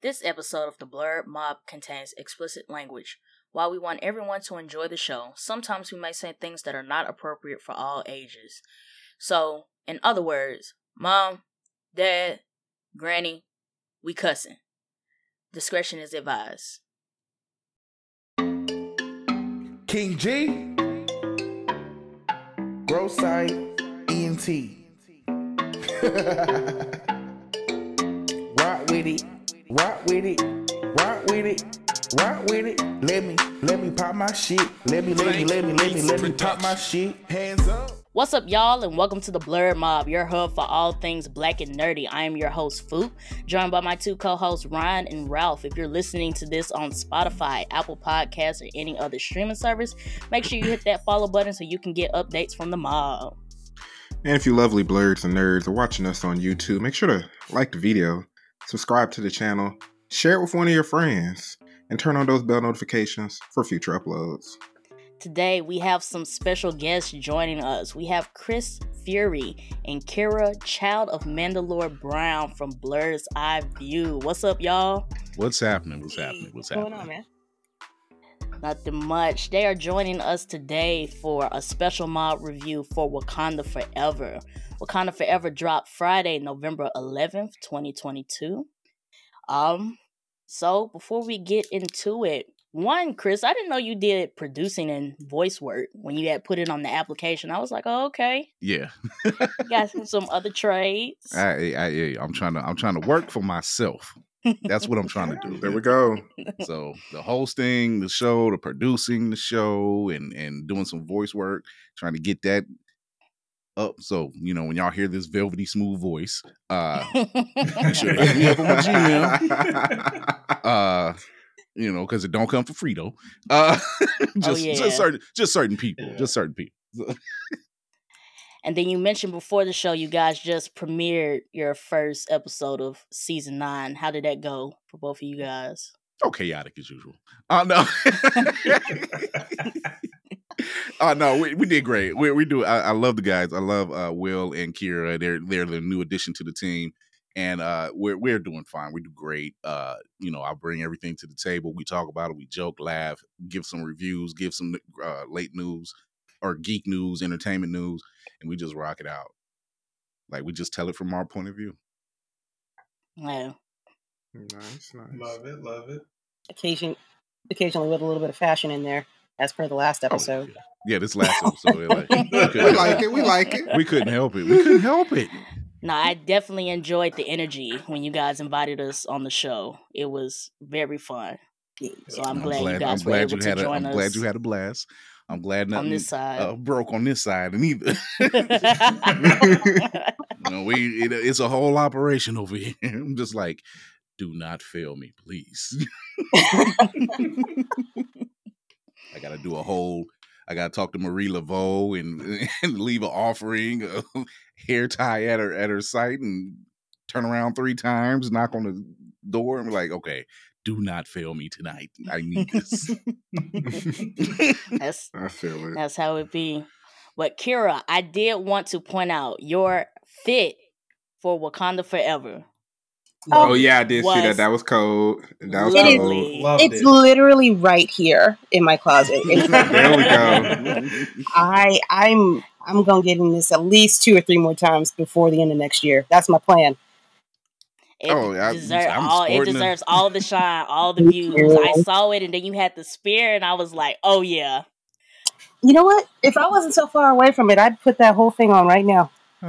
This episode of the Blerd Mob contains explicit language. While we want everyone to enjoy the show, sometimes we may say things that are not appropriate for all ages. So, in other words, mom, dad, granny, we cussing. Discretion is advised. King G, Grow Site, ENT. rock with it, rock with it, rock with it, rock with it. Let me, let me pop my shit. Let me, let me, let me, let me, let me pop my shit. Hands up. What's up, y'all, and welcome to the Blerd Mob, your hub for all things black and nerdy. I am your host, Foop, joined by my two co hosts, Ryan and Ralph. If you're listening to this on Spotify, Apple Podcasts, or any other streaming service, make sure you hit that follow button so you can get updates from the mob. And if you lovely blerds and nerds are watching us on YouTube, make sure to like the video, subscribe to the channel, share it with one of your friends, and turn on those bell notifications for future uploads. Today, we have some special guests joining us. We have Chris Fury and Kira, child of Mandalore Brown from Blerd's Eye View. What's up, y'all? What's happening? What's happening? What's What's going happening? on, man? Nothing much. They are joining us today for a special mob review for Wakanda Forever. Wakanda Forever dropped Friday, November 11th, 2022. Um, so before we get into it, one, Chris, I didn't know you did producing and voice work when you had put it on the application. I was like, oh, okay. Yeah, got some, some other trades. I, I, I, I'm trying to, I'm trying to work for myself. That's what I'm trying to do. There we go. So the hosting, the show, the producing the show, and and doing some voice work, trying to get that up. So you know when y'all hear this velvety smooth voice, uh, hit me up on my Gmail. uh, you know because it don't come for free though. Uh, just yeah. just certain just certain people, just certain people. And then you mentioned before the show, you guys just premiered your first episode of season nine. How did that go for both of you guys? oh, chaotic as usual. Oh no. Oh no, we, we did great. We we do. I, I love the guys. I love uh, Will and Kira. They're they're the new addition to the team, and uh, we're we're doing fine. We do great. Uh, you know, I bring everything to the table. We talk about it. We joke, laugh, give some reviews, give some uh, late news or geek news, entertainment news, and we just rock it out. Like we just tell it from our point of view. Yeah. nice, nice. Love it, love it. Occasion, occasionally with a little bit of fashion in there, as per the last oh, episode. Oh, yeah. yeah, this last episode, like, we, We like it. We like it. we couldn't help it. We couldn't help it. No, I definitely enjoyed the energy when you guys invited us on the show. It was very fun. So I'm, glad, you guys were able you to had a, join I'm us glad you had a blast. I'm glad nothing on this side. uh, broke on this side, and either you know, we it, it's a whole operation over here. I'm just like, do not fail me, please. I got to do a whole. I got to talk to Marie Laveau and, and leave an offering, a hair tie at her at her site, and turn around three times, knock on the door, and be like, okay. Do not fail me tonight. I need this. that's I feel it. that's how it be. But Kira, I did want to point out your fit for Wakanda Forever. Oh, oh yeah, I did see that. That was cold. That was cold. Loved It's it. literally right here in my closet. There we go. I I'm I'm gonna get in this at least two or three more times before the end of next year. That's my plan. It Oh, I- deserve I'm all. It sporting a- deserves all the shine, all the views. I saw it, and then you had the spear, and I was like, "Oh yeah." You know what? If I wasn't so far away from it, I'd put that whole thing on right now.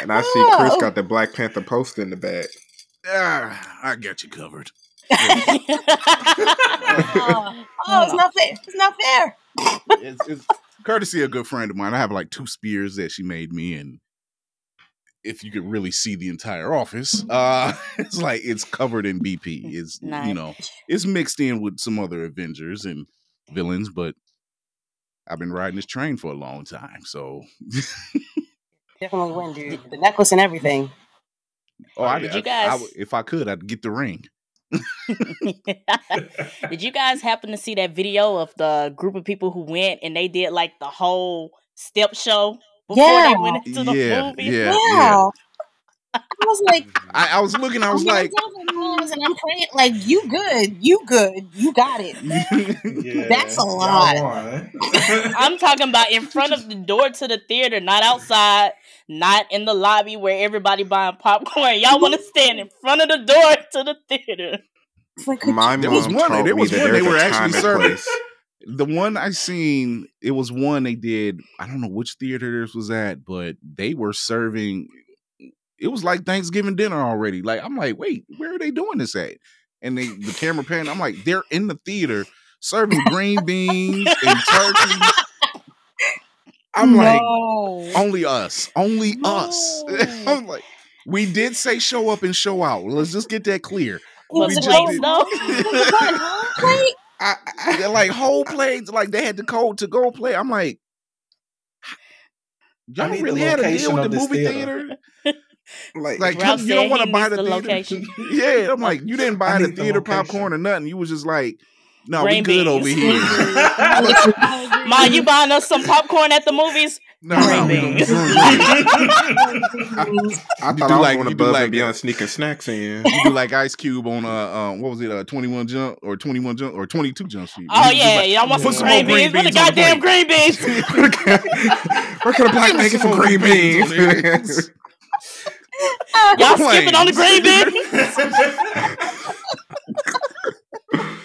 and I see Chris got the Black Panther poster in the back. Ah, I got you covered. Oh, oh, it's not fair. It's not fair. it's, it's courtesy of a good friend of mine. I have like two spears that she made me, and if you could really see the entire office, uh, it's like it's covered in BP. It's Nice. you know, it's mixed in with some other Avengers and villains, but I've been riding this train for a long time, so Definitely win, dude. The necklace and everything. oh, I, Did I- you guys- I would- if I could, I'd get the ring. Did you guys happen to see that video of the group of people who went and they did like the whole step show before Yeah. they went into the Yeah, movie? yeah. Yeah. was like, I, I was looking. I was I'm like, like, and I'm praying, like, you good, you good, you got it. Yeah, That's a lot. I'm talking about in front of the door to the theater, not outside, not in the lobby where everybody buying popcorn. Y'all want to stand in front of the door to the theater. It's like, My There mom was one- told there was one they were actually and serving. Place. the one I seen, it was one they did. I don't know which theater this was at, but they were serving. It was like Thanksgiving dinner already. Like I'm like, wait, where are they doing this at? And they the camera pan. I'm like, they're in the theater serving green beans and turkey. I'm like, only us, only us. I'm like, we did say show up and show out. Let's just get that clear. But we it just plates did- though. Was it going home plate? I, I like whole plates, like they had the code to go play. I'm like, y'all need really had a location deal with the movie theater. theater? Like, Like Ralph you don't want to buy the, the theater. location. yeah, I'm like, you didn't buy the need the theater popcorn or nothing. You was just like, no, Green we good over here. Ma, you buying us some popcorn at the movies? no, Green no, we don't- beans. we don't- I You thought do I was like- going you do above like and beyond sneaking snacks in. you do like Ice Cube on uh, uh what was it uh 21 jump or 21 jump or 22 jump street. Oh You just yeah, like, y'all want put some some green more green beans? What the beans the goddamn green beans? Where can a black man get some green beans? Y'all skipping on the green beans?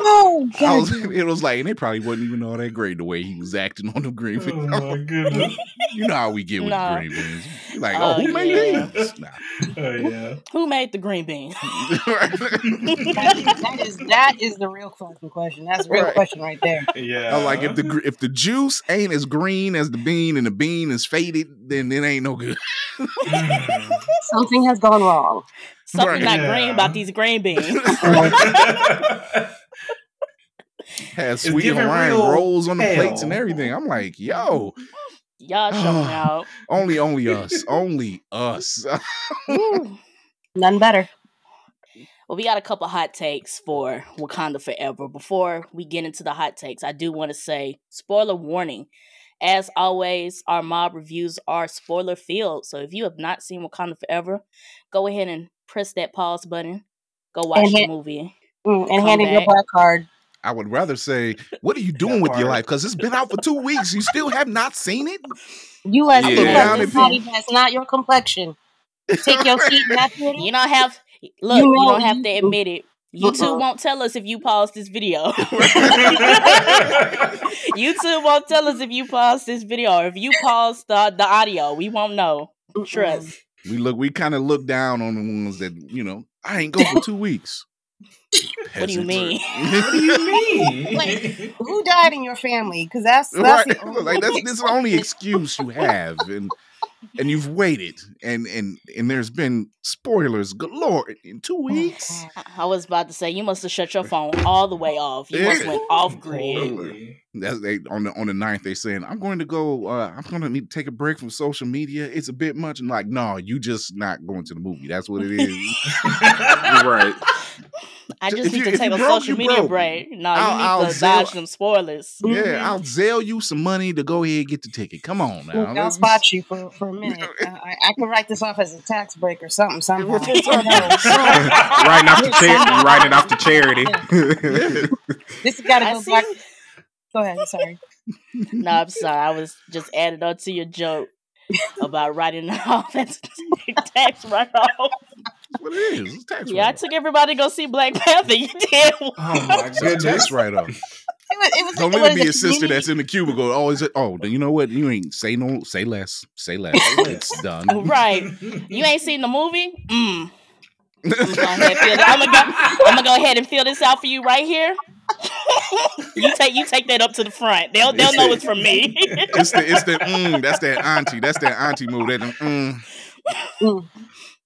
Oh, I God. was, it was like, and they probably wasn't even all that great the way he was acting on the green oh beans. my goodness. You know how we get with Nah. the green beans. You're like, Oh, oh, who made yeah. these? Nah. Oh yeah. Who made the green beans? That, that is that is the real fucking question. That's the real Right. question right there. Yeah. I'm like, if the if the juice ain't as green as the bean and the bean is faded, then it ain't no good. Something has gone wrong. Something Right. not green about these green beans. Has sweet giving Hawaiian real rolls on the plates and everything. I'm like, yo, Y'all showing out. only only us, only us. Woo. None better. Well, we got a couple hot takes for Wakanda Forever. Before we get into the hot takes, I do want to say spoiler warning. As always, our mob reviews are spoiler filled. So if you have not seen Wakanda Forever, go ahead and press that pause button. Go watch And the hit- movie. Mm, and hand in your black card. I would rather say, what are you doing That with your life? Because it's been out for two weeks. You still have not seen it. You as Yeah. because Down this if that's not your complexion. Take your seat in that theater. You don't have look. You, know don't have to admit it. YouTube won't tell us if you pause this video. YouTube won't tell us if you pause this video or if you pause the the audio. We won't know. Trust. We look, we kind of look down on the ones that you know. I ain't go for two weeks. What do you mean? what do you mean? Like, Who died in your family? Because that's that's right? the only like that's this is the only excuse you have, and and you've waited, and and and there's been spoilers galore in two weeks. I- I was about to say you must have shut your phone all the way off. You must Yeah. went off grid. That's they on the on the ninth. They saying I'm going to go. uh I'm going to need to take a break from social media. It's a bit much. And like, no, you just not going to the movie. That's what it is. right. I If just you- need to take a broke, social media broke. break. No, I'll- you need I'll to zero- dodge them spoilers. yeah, I'll Zelle you some money to go ahead and get the ticket. Come on now. I'll Let's- spot you for, for a minute. Uh, I, I can write this off as a tax break or something somehow. We're full Who writing off the charity. Writing off the charity. This has got to go see. back. Go ahead. Sorry. No, I'm sorry. I was just adding on to your joke about writing it off as a tax write off. That's what it is. It's tax Yeah, I write-off. took everybody to go see Black Panther. You did. Oh my It's goodness. tax write off. It was, it was Don't let what it be is a sister that's in the cubicle. Always, oh, then you know what? You ain't say no, say less, say less. It's done. Right. You ain't seen the movie? Mm. Go ahead, fill it- I'm gonna go. I'm gonna go ahead and fill this out for you right here. you take you take that up to the front. They'll they'll know it's from me. It's the it's the mm, that's that auntie. That's that auntie move. That mm,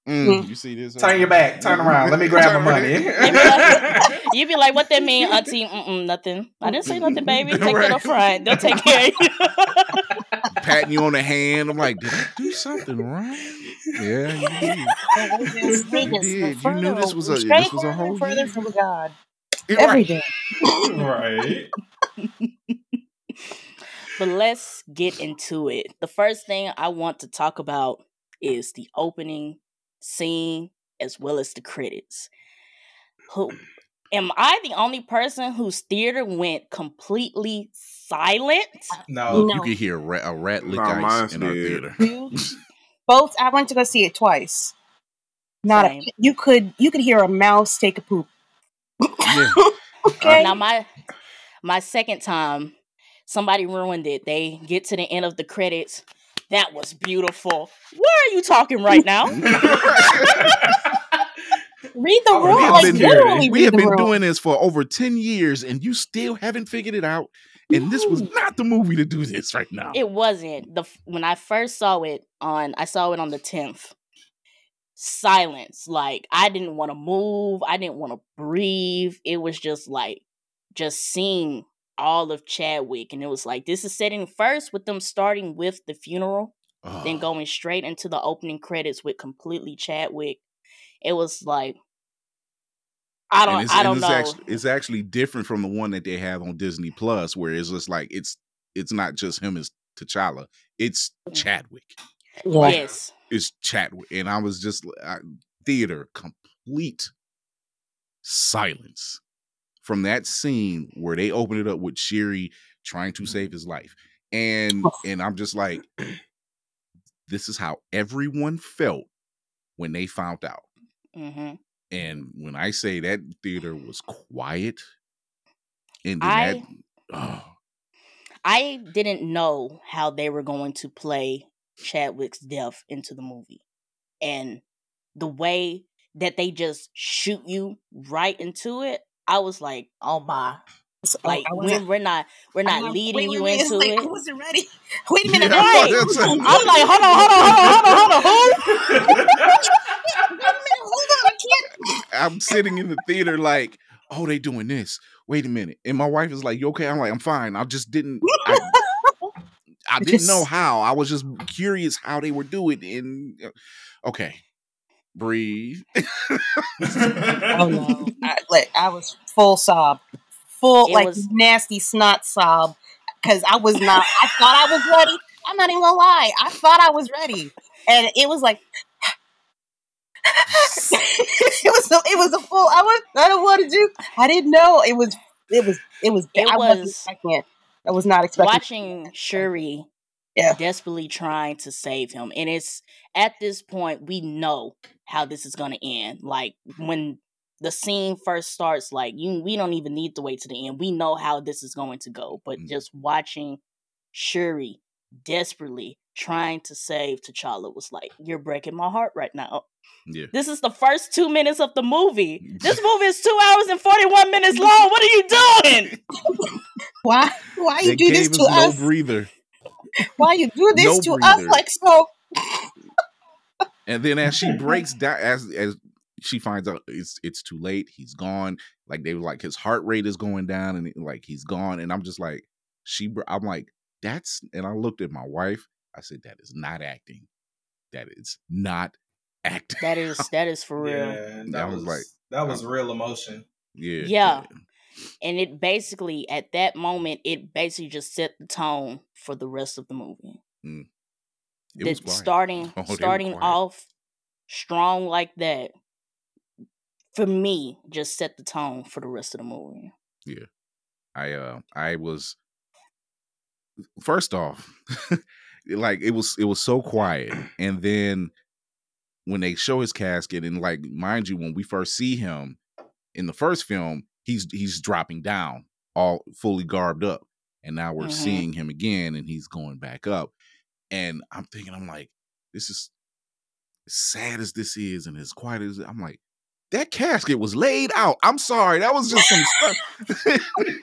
Mm. mm. You see this? Turn your back. Turn around. Let me grab my money. like- you be like, what that mean, Auntie? Mm-mm, nothing. I didn't say nothing, baby. Take that up front. They'll take care of you. patting you on the hand. I'm like, did I do something wrong? Yeah, you did. Vegas, Vegas, did. You knew this was a- straight this was a whole further year. from God You're right. day. right. But let's get into it. The first thing I want to talk about is the opening scene as well as the credits. Who am I the only person whose theater went completely silent? Uh, no. No. you could hear a rat, a rat lick Nah, ice mine's in our theater. Both. I went to go see it twice. Not Same. a. You could. You could hear a mouse take a poop. Yeah. Okay. Now my my second time, somebody ruined it. They get to the end of the credits. That was beautiful. Why are you talking right now? Read the Oh, have Like been- literally, we have been room. doing this for over 10 years and you still haven't figured it out. And this was not the movie to do this right now. It wasn't the when I first saw it on. I saw it on the tenth. Silence. Like I didn't want to move. I didn't want to breathe. It was just like just seeing all of Chadwick, and it was like this is setting first with them starting with the funeral, then Oh, going straight into the opening credits with completely Chadwick. It was like I don't. it's, I don't it's know. Actually, it's actually different from the one that they have on Disney Plus, where it's just like it's it's not just him as T'Challa, it's Mm. Chadwick. Yeah. yes. It's Chadwick, and I was just I, theater complete silence from that scene where they open it up with Shuri trying to save his life, and and I'm just like, this is how everyone felt when they found out. hmm And when I say that theater was quiet, and I- that, oh, I didn't know how they were going to play Chadwick's death into the movie. And the way that they just shoot you right into it, I was like, oh my. So, oh, Like I we're, wasn't- we're not I'm not like, leading wait, you wait, wait, into like, it. I wasn't ready. Wait a minute. Yeah, I'm I like, was- that's- I'm like, hold on, hold on, hold on, hold on, hold on, hold on. Who? wait a minute. Hold on. I can't. I'm sitting in the theater like, oh, they doing this. Wait a minute. And my wife is like, you okay? I'm like, I'm fine. I just didn't. I, I didn't know how. I was just curious how they were doing. And okay, breathe. Oh no! I, like I was full sob, full It like was- nasty snot sob, because I was not. I thought I was ready. I'm not even gonna lie. I thought I was ready, and it was like. it was a, it was a full. I was I don't want to do. I didn't know it was it was it was. It I wasn't was- expecting. I was not expecting. Watching Shuri Yeah. desperately trying to save him. And it's at this point we know how this is gonna end. Like when the scene first starts, like you we don't even need to wait to the end. We know how this is going to go. But Mhm. just watching Shuri desperately trying to save T'Challa was like, You're breaking my heart right now. Yeah. This is the first two minutes of the movie. This movie is two hours and 41 minutes long. What are you doing? Why why you They do this to us no breather. Why you do this no to us? breather. Like so. And then as she breaks down, as as she finds out it's it's too late, he's gone. Like they were like his heart rate is going down, and like he's gone. And I'm just like, she. I'm like, that's. And I looked at my wife. I said, that is not acting. That is not acting. That is that is for real. Yeah, that That was was like- that was real emotion. Yeah. Yeah. And it basically at that moment it basically just set the tone for the rest of the movie It was quiet. starting Oh, starting off strong like that for me just set the tone for the rest of the movie Yeah. I uh I was first off, like it was it was so quiet. And then when they show his casket and like mind you, when we first see him in the first film, he's he's dropping down, all fully garbed up. And now we're Mhm. seeing him again and he's going back up. And I'm thinking, I'm like, this is as sad as this is and as quiet as I'm like, that casket was laid out. I'm sorry. That was just some stuff.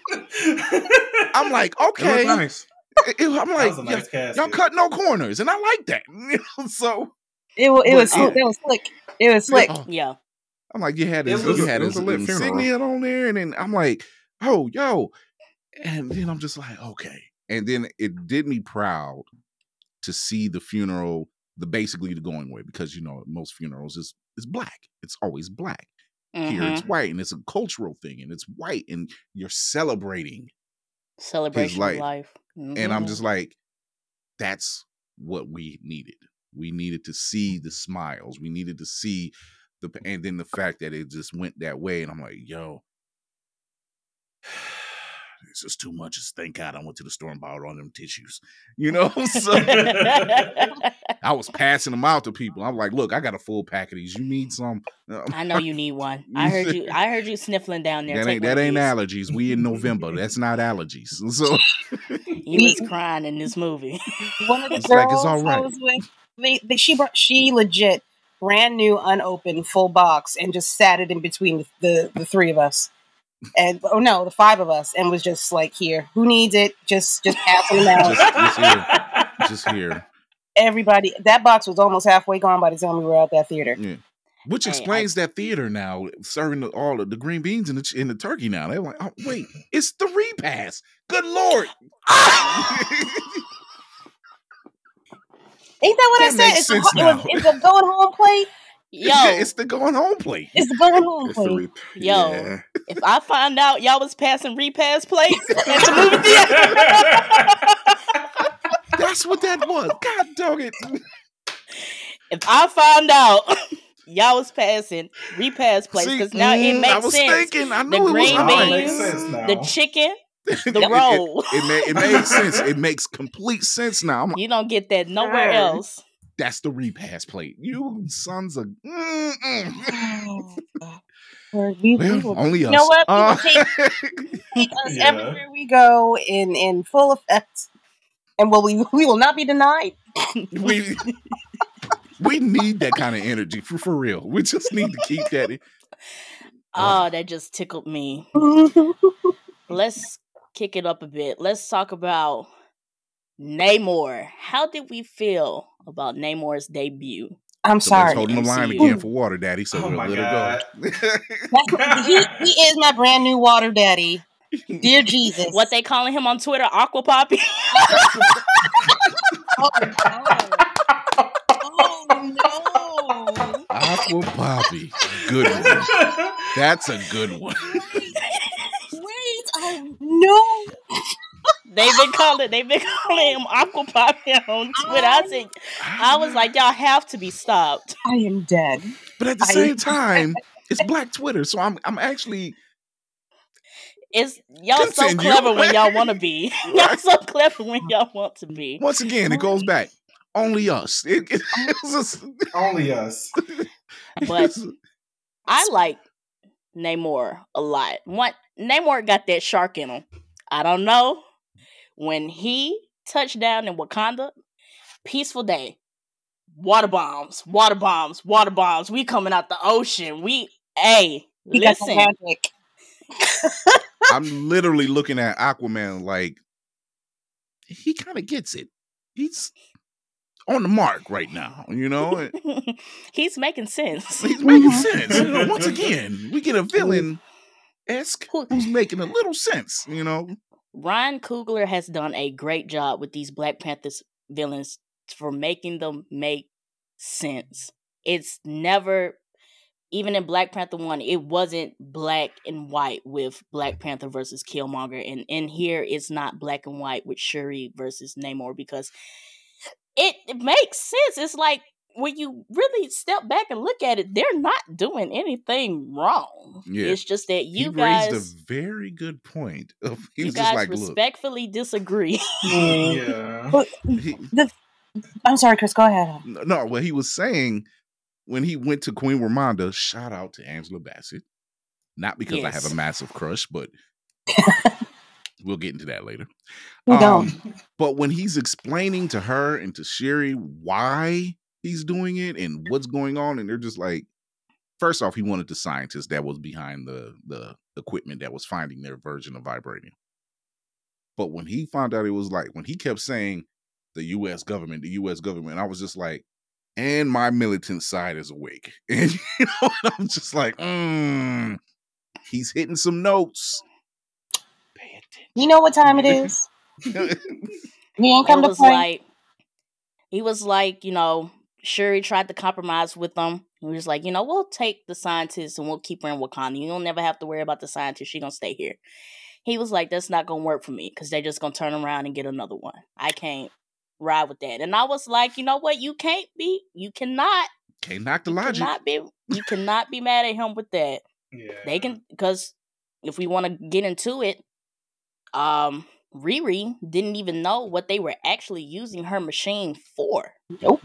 I'm like, It okay. nice. It- it- I'm like, was a "Yeah, y'all cut no corners, and I like that. So It, it was it was slick. It was slick. oh, yeah I'm like, you had his, you had his was a lit funeral. insignia on there, and then I'm like, oh, yo, and then I'm just like, okay, and then it did me proud to see the funeral, the basically the going way, because you know most funerals is is black. It's always black. Here Mhm. it's white, and it's a cultural thing, and it's white, and you're celebrating celebration life. of life and I'm Mhm. just like, that's what we needed. We needed to see the smiles. We needed to see the and then the fact that it just went that way. And I'm like, yo, it's just too much. Just thank God I went to the store and bought all them tissues. You know, so I was passing them out to people. I'm like, look, I got a full pack of these. You need some? I know you need one. I heard you. I heard you sniffling down there. that ain't that ain't these. allergies. We in November. That's not allergies. So He was crying in this movie. One of the It's girls like it's all I was with, they, they, she brought, she legit brand new, unopened, full box, and just sat it in between the, the, the three of us, and oh no, the five of us, and was just like, "Here, who needs it? Just just passing it out." just, just here, just here. Everybody, that box was almost halfway gone by the time we were out that theater. Yeah. Which oh, Hey, I- explains that theater now serving the, all of the green beans and the, and the turkey now. They're like, oh, wait, it's the repass. Good lord. Ain't that what That I said? makes It's, a, sense ho- it was, it's a going home plate. Yo, it's the going home plate. It's the going home It's plate. re- Yo. yeah. if I find out y'all was passing repass plates at the movie theater, That's what that was. God dog it. if I find out y'all was passing repass plates, because now it mm, makes I was sense. thinking. I The knew it was green All right. makes beans. The chicken, the It- it- It, made, it made sense. It makes complete sense now. I'm like, You don't get that nowhere else. that's the repass plate. You sons of. We Well, only us. know what? We will Uh, take us Yeah. everywhere we go in in full effect, and will we we will not be denied. we we need that kind of energy for for real. We just need to keep that. in- Oh, that just tickled me. Let's kick it up a bit. Let's talk about Namor. How did we feel about Namor's debut? I'm Somebody's sorry. holding the line again for water, daddy. So Oh we'll let God. it go. He, he is my brand new water daddy. Dear Jesus. What they calling him on Twitter? Aqua Poppy? Oh, no. Oh, no. Aqua Poppy, good one. That's a good one. Wait, oh no. they've been calling they've been calling him Aqua on Twitter. I said I was ah. like, y'all have to be stopped. I am dead. but at the I- same time, it's Black Twitter, so I'm I'm actually It's y'all so clever when y'all want to be. y'all so clever when y'all want to be. once again it goes back. Only us. It, it, oh. it's just- Only us. But I like Namor a lot. What Namor got that shark in him. I don't know. When he touched down in Wakanda, peaceful day. Water bombs, water bombs, water bombs. We coming out the ocean. We hey, He got the listen. magic. I'm literally looking at Aquaman like he kind of gets it. He's on the mark right now, you know. He's making sense. He's making Mhm. sense. You know, once again, we get a villain esque who's making a little sense. You know, Ryan Coogler has done a great job with these Black Panthers villains for making them make sense. It's never, even in Black Panther 1, it wasn't black and white with Black Panther versus Killmonger. And in here, it's not black and white with Shuri versus Namor because it, it makes sense. It's like when you really step back and look at it, they're not doing anything wrong. Yeah. It's just that he you guys. raised a very good point. Of, he you was guys just like, respectfully disagree. Mm. Yeah. But look, he, I'm sorry, Chris. Go ahead. no, what he was saying when he went to Queen Ramonda. Shout out to Angela Bassett. Not because I have a massive crush, but we'll get into that later. We don't. Um, but when he's explaining to her and to Shuri why he's doing it and what's going on, and they're just like, first off, he wanted the scientist that was behind the the equipment that was finding their version of vibranium. But when he found out, it was like when he kept saying the U.S. government, the U.S. government, I was just like, and my militant side is awake, and you know, and I'm just like, mm, he's hitting some notes. Pay You know what time it is? attention. We ain't it come to was play. like he was like, you know, Shuri tried to compromise with them. He was like, you know, we'll take the scientist and we'll keep her in Wakanda. You don't never have to worry about the scientist. She gonna stay here. He was like, that's not gonna work for me because they're just gonna turn around and get another one. I can't ride with that. And I was like, you know what? You can't be, you cannot, Can't knock the you logic. cannot be, you cannot be mad at him with that. Yeah. They can because if we want to get into it, um, Riri didn't even know what they were actually using her machine for. Nope.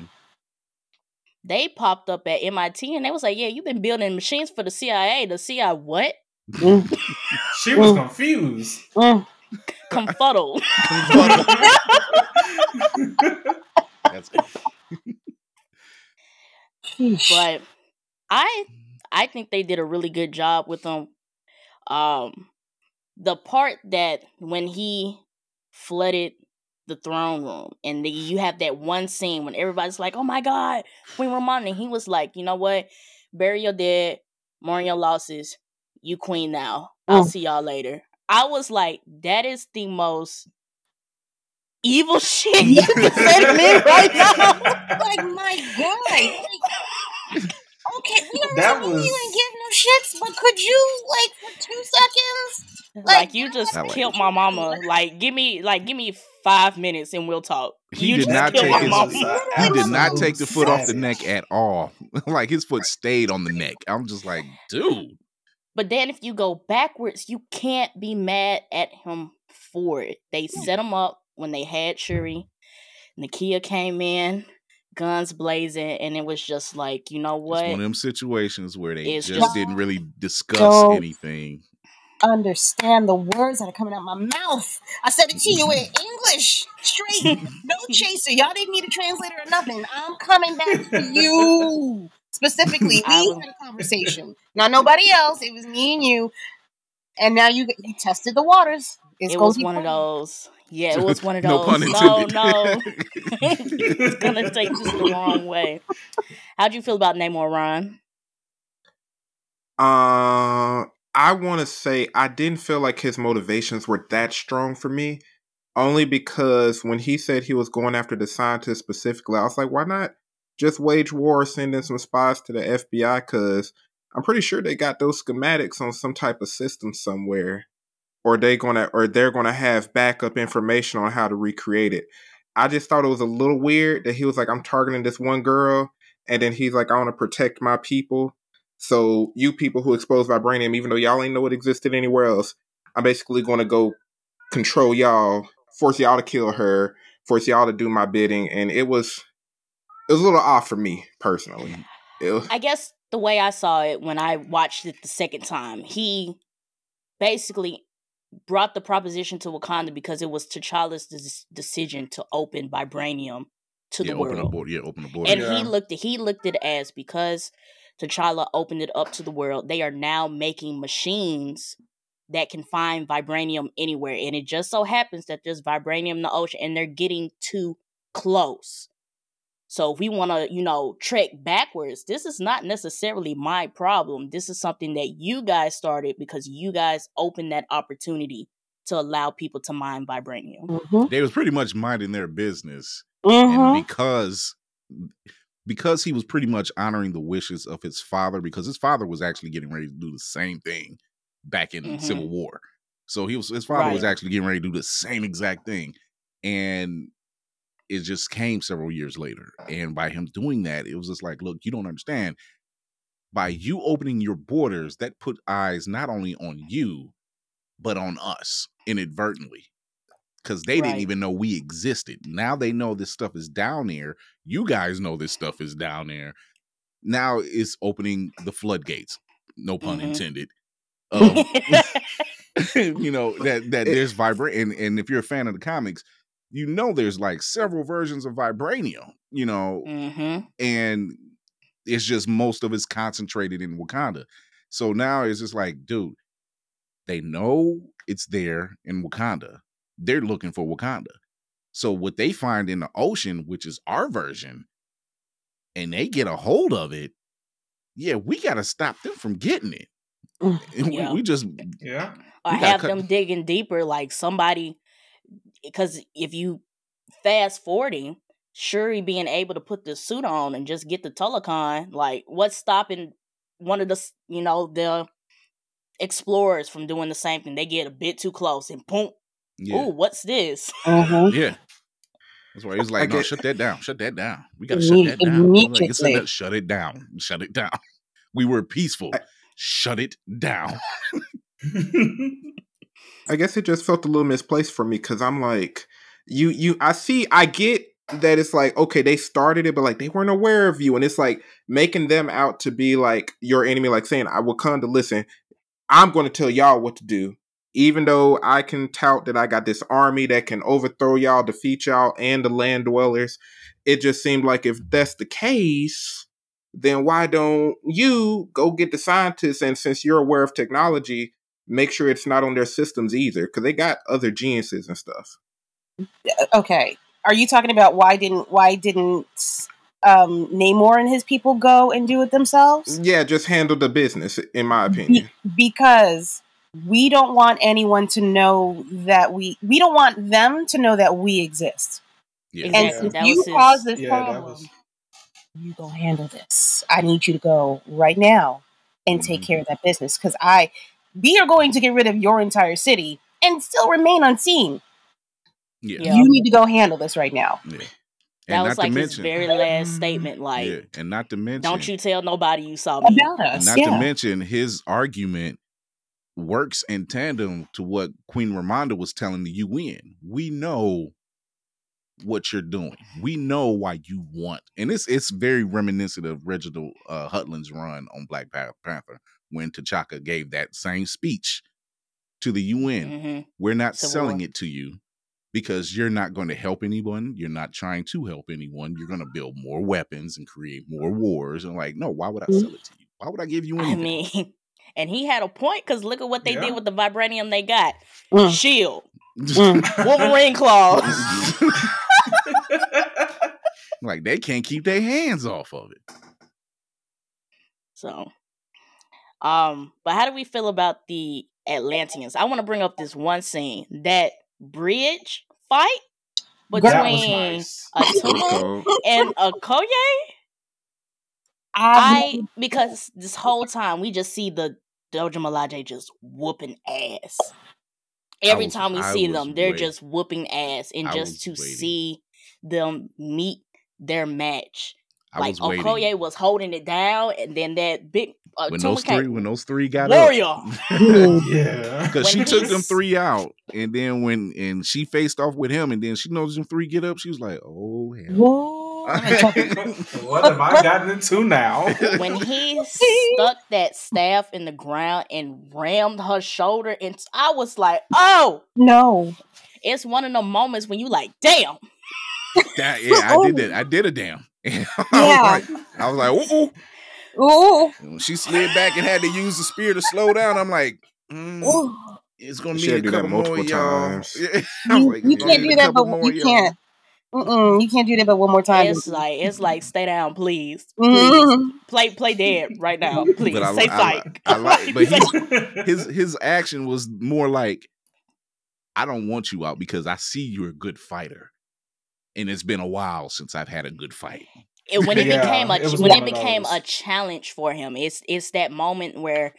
They popped up at MIT and they was like, "Yeah, you've been building machines for the CIA." The CIA what? Mm, She was Mm. confused. mm. Confuddled. That's Sheesh. but I I think they did a really good job with them. Um, the part that when he flooded the throne room, and the, you have that one scene when everybody's like, "Oh my God, Queen Ramonda," and he was like, "You know what? Bury your dead, mourn your losses. You queen now. I'll Mm. see y'all later." I was like, "That is the most." Evil shit you can say to me right now. like my god. Like, okay, we don't That tell you was- ain't getting no shits, but could you like for two seconds? Like, Like, you just I like killed my mama. Like give me like give me five minutes and we'll talk. He you did just not killed take my his- mama. he did not take the foot off the neck at all. like his foot stayed on the neck. I'm just like, dude. But then if you go backwards, you can't be mad at him for it. They mm. set him up when they had Shuri. Nakia came in, guns blazing, and it was just like, you know It's what? one of them situations where they It's just just- didn't really discuss Don't- anything. Understand the words that are coming out my mouth. I said it to you in English, straight, no chaser. Y'all didn't need a translator or nothing. I'm coming back to you specifically. We had a conversation, not nobody else. It was me and you, and now you you tested the waters. It's it was be one of those. Yeah, it was one of No those. pun no, no. it's gonna take this the wrong way. How'd you feel about Namor Ryan? Uh, I want to say I didn't feel like his motivations were that strong for me, only because when he said he was going after the scientists specifically, I was like, why not just wage war, send in some spies to the FBI? Because I'm pretty sure they got those schematics on some type of system somewhere, or they gonna or they're gonna have backup information on how to recreate it. I just thought it was a little weird that he was like, I'm targeting this one girl, and then he's like, I want to protect my people. So you people who expose vibranium, even though y'all ain't know it existed anywhere else, I'm basically to go control y'all, force y'all to kill her, force y'all to do my bidding, and it was it was a little off for me personally. I guess the way I saw it when I watched it the second time, he basically brought the proposition to Wakanda because it was T'Challa's des- decision to open vibranium to yeah, the open the world. border. Yeah, open the border. And Yeah. he looked at he looked at it as because T'Challa opened it up to the world, they are now making machines that can find vibranium anywhere. And it just so happens that there's vibranium in the ocean and they're getting too close. So if we want to, you know, trek backwards, this is not necessarily my problem. This is something that you guys started because you guys opened that opportunity to allow people to mine vibranium. Mm-hmm. they was pretty much minding their business. Mm-hmm. and because because he was pretty much honoring the wishes of his father because his father was actually getting ready to do the same thing back in Mhm. civil war so he was his father was actually getting ready to do the same exact thing and it just came several years later and by him doing that it was just like look you don't understand by you opening your borders that put eyes not only on you but on us inadvertently because they didn't even know we existed. Now they know this stuff is down there. You guys know this stuff is down there. Now it's opening the floodgates. No pun Mhm. intended. Um, you know that that there's vibrant and and if you're a fan of the comics, you know there's like several versions of vibranium. You know, hmm and it's just most of it's concentrated in Wakanda. So now it's just like, dude, they know it's there in Wakanda. They're looking for Wakanda. So what they find in the ocean, which is our version, and they get a hold of it, yeah, we got to stop them from getting it. Mm. And we- we, just Yeah. or We gotta have cut- them digging deeper like somebody because if you fast forwarding shuri being able to put the suit on and just get the telecon like what's stopping one of the you know the explorers from doing the same thing they get a bit too close and boom yeah, ooh what's this Mm-hmm. yeah. That's why he's I like, no, shut that down. Shut that down. We gotta shut that down. Like, it's immediately. shut it down. Shut it down. We were peaceful. I- shut it down. I guess it just felt a little misplaced for me because I'm like, you, you, I see, I get that it's like, okay, they started it, but like they weren't aware of you. And it's like making them out to be like your enemy, like saying, I Wakanda, listen, I'm going to tell y'all what to do. Even though I can tout that I got this army that can overthrow y'all, defeat y'all, and the land dwellers, it just seemed like if that's the case, then why don't you go get the scientists? And since you're aware of technology, make sure it's not on their systems either, because they got other geniuses and stuff. okay. Are you talking about why didn't why didn't um Namor and his people go and do it themselves? Yeah, just handle the business, in my opinion. Because we don't want anyone to know that we we don't want them to know that we exist. Yeah. And Exactly. if That you was cause this Yeah, problem, was- you go handle this. I need you to go right now and take Mhm. care of that business because I we are going to get rid of your entire city and still remain unseen. Yeah. Yeah. You need to go handle this right now. Yeah. That And was not to like his very last statement. Like, yeah, and not to mention, don't you tell nobody you saw me. About us. not yeah. to mention his argument works in tandem to what Queen Ramonda was telling the UN. We know what you're doing. We know why you want, and it's it's very reminiscent of Reginald uh, Hudlin's run on Black Panther when T'Chaka gave that same speech to the UN. hmm We're not Civil selling War. it to you because you're not going to help anyone. You're not trying to help anyone. You're going to build more weapons and create more wars. And like, no, why would I sell it to you? Why would I give you I anything? mean, and he had a point because look at what they Yeah. did with the vibranium they got. Mm. Shield, Mm. Wolverine claws. like they can't keep their hands off of it. So, um, but how do we feel about the Atlanteans? I want to bring up this one scene that bridge fight Girl. that was between nice. Atuma So, and Okoye. I because this whole time we just see the Dora Milaje just whooping ass. Every was- time we I see them, they're waiting. just whooping ass, and I just to waiting. see them meet their match. I like was waiting. Okoye was holding it down, and then that big uh, when Tuma those came- three, when those three got warrior. up, yeah. because she took them three out, and then when and she faced off with him, and then she knows them three get up, she was like, "Oh hell." what have I gotten into now? when he stuck that staff in the ground and rammed her shoulder, and I was like, "Oh!" no. It's one of the moments when you like, "Damn!" That- yeah, I did that. I did a damn. I Yeah. was like, I was like, "Ooh." Ooh. When she slid back and had to use the spear to slow down, I'm like, mm, it's gonna She be had a do that couple more multiple y'all. times. Yeah. You, like, you can't do that, but you can't. Mm-mm, you can't do that, but one more time. It's like it's like stay down, please. Please Mhm. play play dead right now, please. But I, Say I, fight. I, like, but Say- he, his his action was more like, I don't want you out because I see you're a good fighter, and it's been a while since I've had a good fight. it- when it Yeah, became a it when it became a challenge for him, it's it's that moment where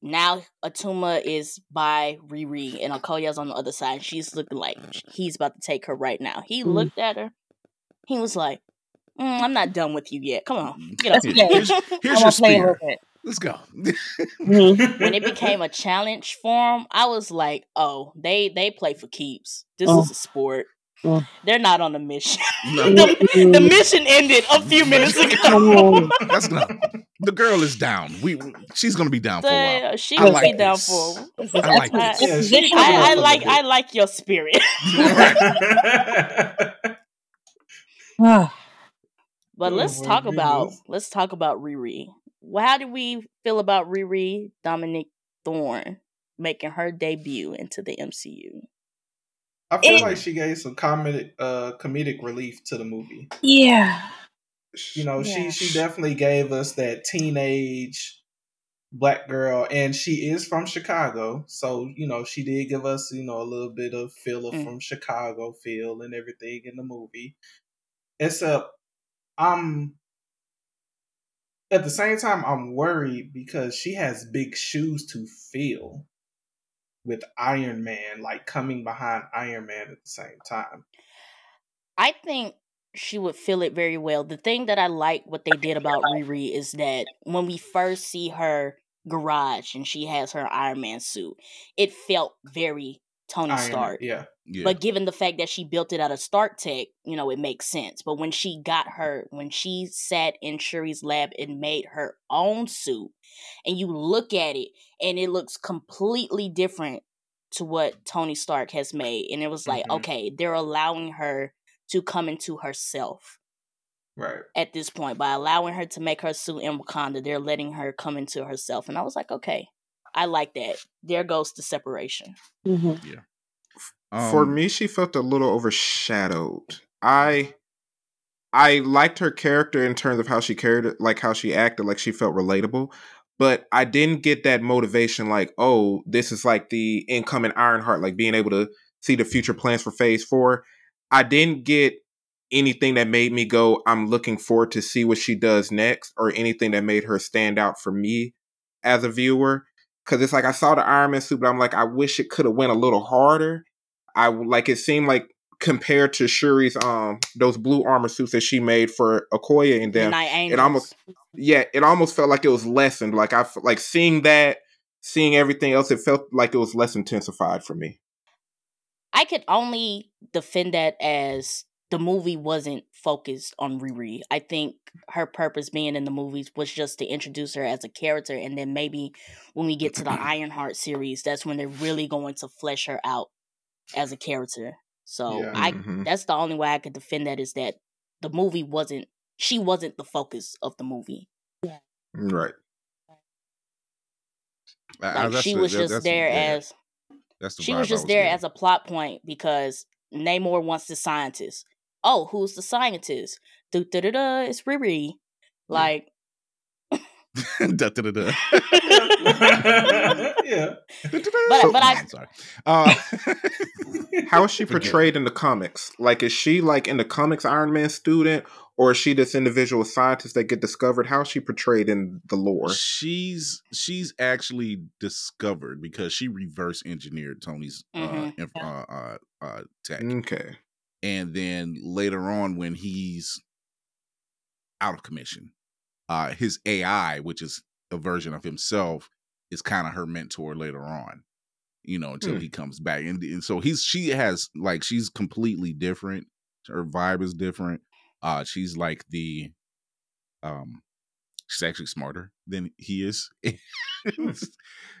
now Atuma is by Riri and Okoye's on the other side. She's looking like he's about to take her right now. He Mm. looked at her. He was like, "Mm, "I'm not done with you yet. Come on, get up." That's here." okay. Here's, here's your want to play a spear. Let's go. Mhm. when it became a challenge for him, I was like, "Oh, they they play for keeps. This Mm. is a sport. Mm. They're not on a mission. No, the, the mission ended a few minutes ago. That's not. The girl is down. We she's gonna be down for a while. The- she I would like be down this. for. I like That's this. Yeah, It's she position- put it I, I like. I like your spirit. But Oh let's my talk about goodness. let's talk about Riri. How do we feel about Riri Dominique Thorne making her debut into the MCU? I feel It- like she gave some comedic, uh, comedic relief to the movie. yeah. You know, Yeah. she she definitely gave us that teenage black girl, and she is from Chicago, so you know she did give us you know a little bit of feel of Mm. from Chicago feel and everything in the movie. Except, I'm at the same time I'm worried because she has big shoes to fill with Iron Man, like coming behind Iron Man at the same time. I think she would feel it very well. The thing that I like what they did about Riri is that when we first see her garage and she has her Iron Man suit, it felt very Tony Iron- Stark. Yeah. Yeah. But given the fact that she built it out of Stark Tech, you know, it makes sense. But when she got her, when she sat in Shuri's lab and made her own suit, and you look at it and it looks completely different to what Tony Stark has made. And it was like, Mhm. okay, they're allowing her to come into herself Right. at this point. By allowing her to make her suit in Wakanda, they're letting her come into herself. And I was like, okay, I like that. There goes the separation. Mhm. For Um, me, she felt a little overshadowed. I I liked her character in terms of how she carried it, like how she acted, like she felt relatable. But I didn't get that motivation, like, oh, this is like the incoming Ironheart, like being able to see the future plans for Phase Four. I didn't get anything that made me go, I'm looking forward to see what she does next, or anything that made her stand out for me as a viewer. Because it's like I saw the Iron Man suit, but I'm like, I wish it could have went a little harder. I like it seemed like compared to Shuri's um those blue armor suits that she made for Okoye and them, it almost yeah, it almost felt like it was lessened. Like I like seeing that, seeing everything else, it felt like it was less intensified for me. I could only defend that as the movie wasn't focused on Riri. I think her purpose being in the movies was just to introduce her as a character, and then maybe when we get to the Ironheart series, that's when they're really going to flesh her out as a character. So Yeah. I Mhm. that's the only way I could defend that is that the movie wasn't she wasn't the focus of the movie. Right. I- I- Like Uh, she was that- just that's the- there yeah, as that's the she was just there as a plot point because Namor wants the scientist. Oh, who's the scientist? Da da da da. It's Riri. Like, Da, da, da, da. yeah. but but I I'm sorry. Uh, How is she portrayed in the comics? Like, is she like in the comics Iron Man student, or is she this individual scientist that get discovered? How is she portrayed in the lore? she's she's actually discovered because she reverse engineered Tony's uh, Mhm. inf- uh, uh, uh, tech, Okay. And then later on when he's out of commission, uh, his AI, which is a version of himself, is kind of her mentor later on. You know, until Hmm. he comes back, and, and so he's she has like she's completely different. Her vibe is different. Uh, she's like the, um, she's actually smarter than he is.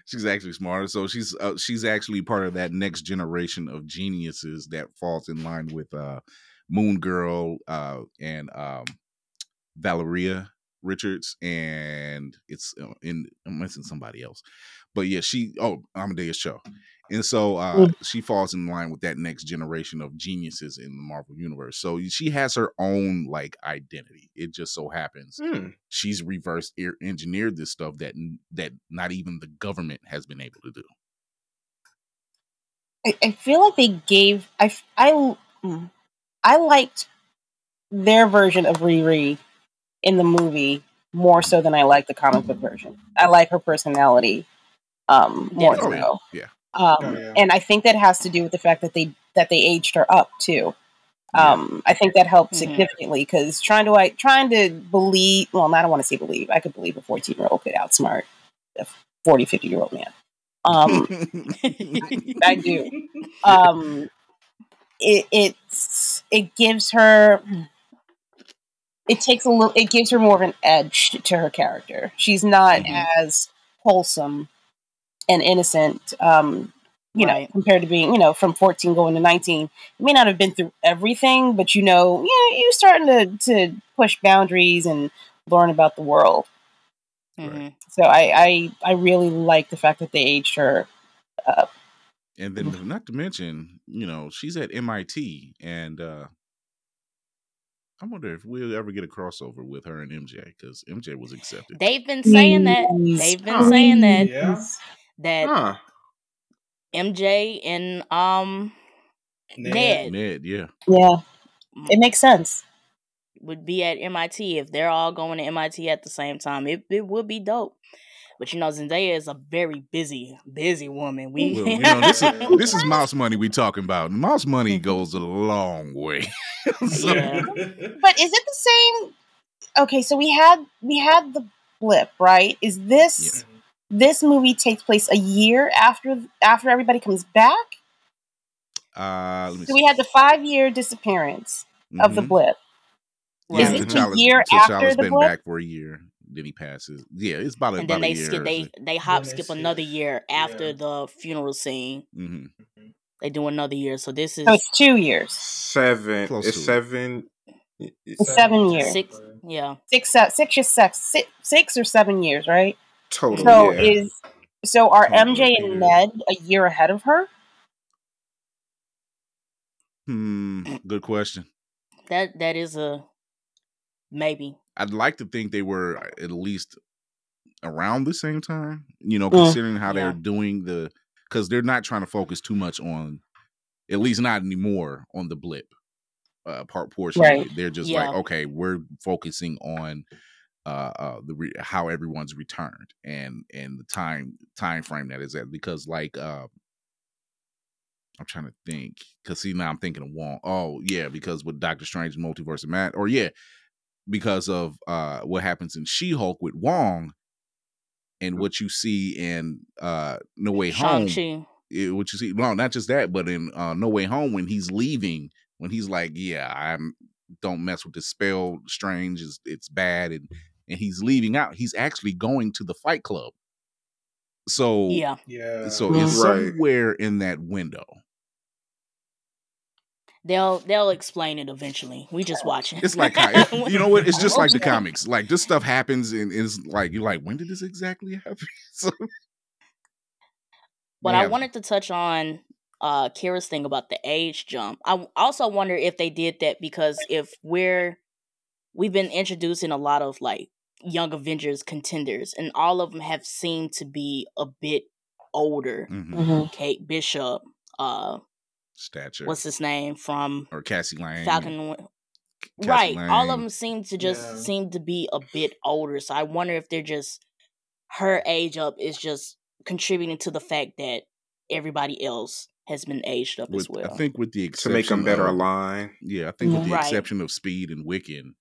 she's actually smarter, so she's uh, she's actually part of that next generation of geniuses that falls in line with uh, Moon Girl uh, and um, Valeria Richards, and it's uh, in I'm missing somebody else, but yeah, she oh Amadeus Cho, and so uh, she falls in line with that next generation of geniuses in the Marvel universe. So she has her own like identity. It just so happens Hmm. she's reverse engineered this stuff that that not even the government has been able to do. I, I feel like they gave I mm, I liked their version of Riri in the movie more so than I like the comic book version. I like her personality um more yeah. so. Yeah. Um, Oh, yeah. and I think that has to do with the fact that they that they aged her up too. Um, I think that helped Mhm. significantly because trying to like trying to believe well, I don't want to say believe. I could believe a fourteen year old could outsmart a 40, 50 year old man. Um, I do. um it it's it gives her it takes a little it gives her more of an edge to her character she's not Mhm. as wholesome and innocent um you know compared to being you know from 14 going to 19 you may not have been through everything but you know yeah you're starting to to push boundaries and learn about the world mhm. so i i i really like the fact that they aged her up. and then not to mention, you know, she's at MIT and uh I wonder if we'll ever get a crossover with her and MJ because MJ was accepted. they've been saying that. They've been saying that Yeah. That Huh. MJ and um Ned. Ned. Ned, yeah. yeah it makes sense would be at MIT if they're all going to MIT at the same time. It it would be dope. But you know, Zendaya is a very busy, busy woman. We Well, you know, this is this is mouse money we talking about. Mouse money goes a long way. So- Yeah. But is it the same? Okay, so we had we had the blip, right? Is this this movie takes place a year after after everybody comes back? Uh, let me So we had the five year disappearance see. of the Mhm. blip. Yeah, Is it the T'Challa's- year T'Challa's after the been blip? back for a year. Then he passes. Yeah, it's about, and about then they a year. skip they they hop they skip skip- another year after yeah. the funeral scene. hmm They do another year. So this is So it's two years, Seven. Close it's seven. It's seven years. six yeah. six se- six or six, six six or seven years, right? Total. So yeah. is so are Total MJ Peter. and Ned a year ahead of her? Hmm. Good question. That that is a maybe. I'd like to think they were at least around the same time. You know, Mm. considering how Yeah. they're doing the because they're not trying to focus too much on, at least not anymore, on the blip uh, part portion. Right. They're just Yeah. like, okay, we're focusing on uh, uh the re- how everyone's returned and and the time time frame that is at because like uh I'm trying to think because see now I'm thinking of Wong. Oh yeah, because with Doctor Strange Multiverse of Matt, or yeah, because of uh what happens in She Hulk with Wong, and what you see in uh No Way Home. Shang-Chi. it- what you see, no, not just that, but in uh No Way Home when he's leaving, when he's like, yeah, I'm don't mess with this spell. Strange is it's bad, and and he's leaving out. He's actually going to the Fight Club. So Yeah. Yeah. so it's Right. somewhere in that window. They'll they'll explain it eventually. We just watching. It's like you know what? It's just like the comics. Like this stuff happens, and it's like you're like, when did this exactly happen? so, But they I wanted to touch on uh Kira's thing about the age jump. I also wonder if they did that because if we're we've been introducing a lot of like young Avengers contenders, and all of them have seemed to be a bit older. Mhm. Mm-hmm. Kate Bishop, uh, stature. what's his name from or Cassie Lang? Falcon? Cassie right, all of them seem to just Yeah. seem to be a bit older. So I wonder if they're just her age up is just contributing to the fact that everybody else has been aged up as well. I think with the to make them better of, align. Yeah, I think with the Right. exception of Speed and Wiccan,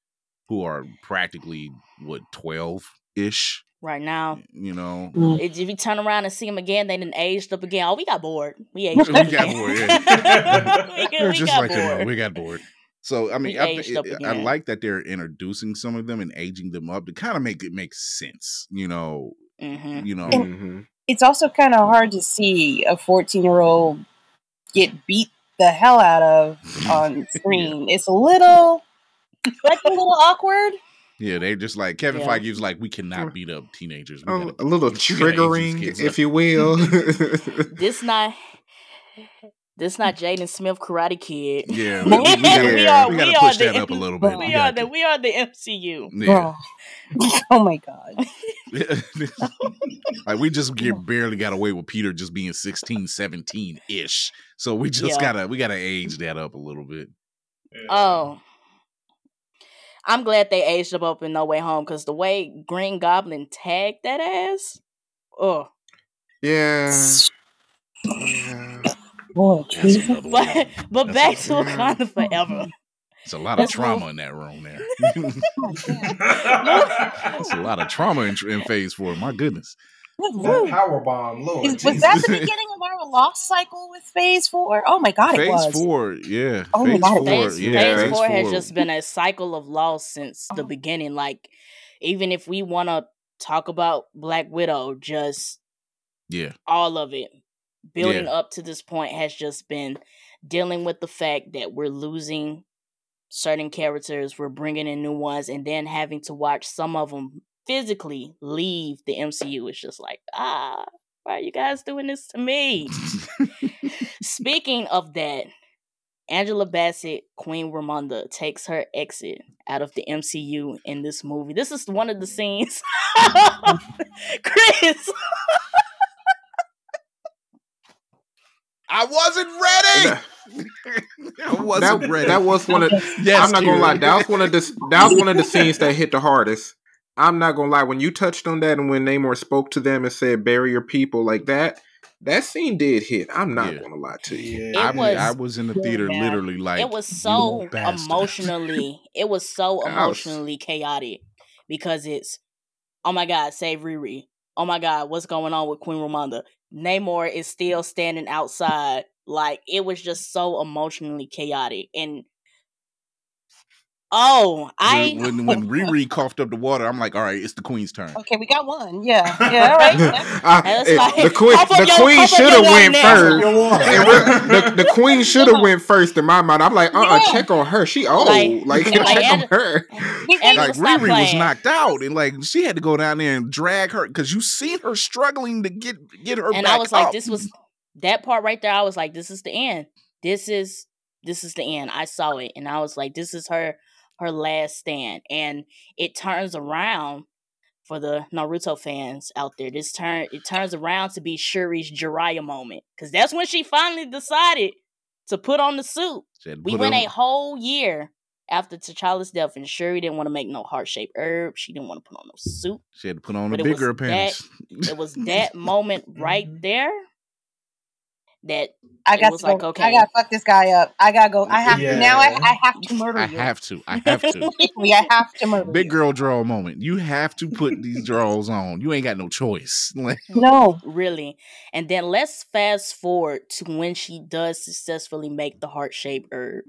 who are practically what twelve ish. right now, You know, if if you turn around and see them again, they done aged up again. Oh, we got bored. We We aged up got again. bored, yeah. we, we just got like them. bored. We got bored. So I mean, I, aged thi- up I like that they're introducing some of them and aging them up to kind of make it make sense. You know, hmm you know, hmm It's also kind of hard to see a 14 year old get beat the hell out of on screen. It's a little, like a little awkward. yeah, they just like Kevin Yeah. Feige was like, we cannot beat up teenagers. We Oh, a little we gotta age these triggering, if you will. This not this not Jaden Smith Karate Kid. Yeah, We- we, we we gotta, are- we we gotta are push the that up a M- little bit. we We are the keep- we are the MCU. yeah. oh my god. like we just get, barely got away with Peter just being 16, 17 ish. So we just Yeah. gotta we gotta age that up a little bit. Yeah. Oh. I'm glad they aged him up in No Way Home because the way Green Goblin tagged that ass. Oh. yeah. yeah. Boy, That's Jesus. another one. But but That's back a- to Wakanda Forever. It's a lot of Let's trauma move- in that room there. That's a lot of trauma in, in phase four. My goodness. That power bomb, Lord. Is- was that the beginning of our lost cycle with Phase Four? Oh my god, it phase was. four, yeah. Oh my phase God, four, Phase, yeah. phase phase four has four. just been a cycle of loss since the Oh. beginning. Like, even if we want to talk about Black Widow, just yeah. all of it building Yeah. up to this point has just been dealing with the fact that we're losing certain characters, we're bringing in new ones, and then having to watch some of them physically leave the MCU. It's just like, ah, why are you guys doing this to me? Speaking of that, Angela Bassett, Queen Ramonda, takes her exit out of the MCU in this movie. This is one of the scenes. Chris, I wasn't ready. I wasn't was that, aggressive. that was one of. Yes, I'm not gonna Kira. lie. That was one of the. That was one of the scenes that hit the hardest. I'm not gonna lie. When you touched on that, and when Namor spoke to them and said, "Bury your people," like that, that scene did hit. I'm not Yeah. gonna lie to you. Yeah. I, It mean, was- I was in the theater Yeah. literally like it was so emotionally it was so I was- emotionally chaotic because it's oh my god save Riri oh my god what's going on with Queen Ramonda Namor is still standing outside like it was just so emotionally chaotic and oh I when, when when Riri coughed up the water, I'm like, all right, it's the queen's turn. Okay, we got one. Yeah. Yeah. All right. I- it- like, the queen, the your- queen should have went water first. now. It re- the, the queen should have went first in my mind. I'm like, uh, uh Yeah. check on her. She old. Like- Like, like, check on and- her. and Like stop Riri was knocked out, and like she had to go down there and drag her because you seen her struggling to get get her. and back I was like, up. this was that part right there. I was like, this is the end. This is this is the end. I saw it, and I was like, this is her her last stand, and it turns around for the Naruto fans out there. This turn it turns around to be Shuri's Jiraiya moment because that's when she finally decided to put on the suit. She had to We went her- a whole year after T'Challa's death, and Shuri didn't want to make no heart shaped herb. She didn't want to put on no suit. She had to put on But a it was bigger that- appearance. It was that moment right Mhm. there that I got was to like, go, okay. I gotta fuck this guy up. I gotta go. I have to now. I, I have to murder I you. have to. I have to. Quickly, I have to murder Big you. girl draw moment. You have to put these draws on. You ain't got no choice. No. really. And then let's fast forward to when she does successfully make the heart shaped herb.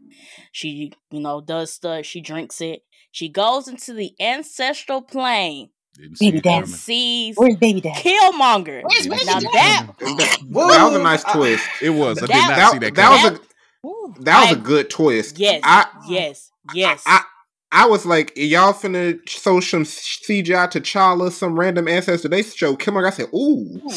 She, you know, does the she drinks it. She goes into the ancestral plane didn't see Baby it dad. sees Where's baby dad? Killmonger. Where's baby Now see that. That, that was a nice twist. It was. I did That- not That, see that. that was a Ooh. that was a I- good twist. yes, I yes, yes. I I was like, y'all finna show some CGI to T'Challa, some random ancestor. They show Killmonger. I said, ooh, hmm.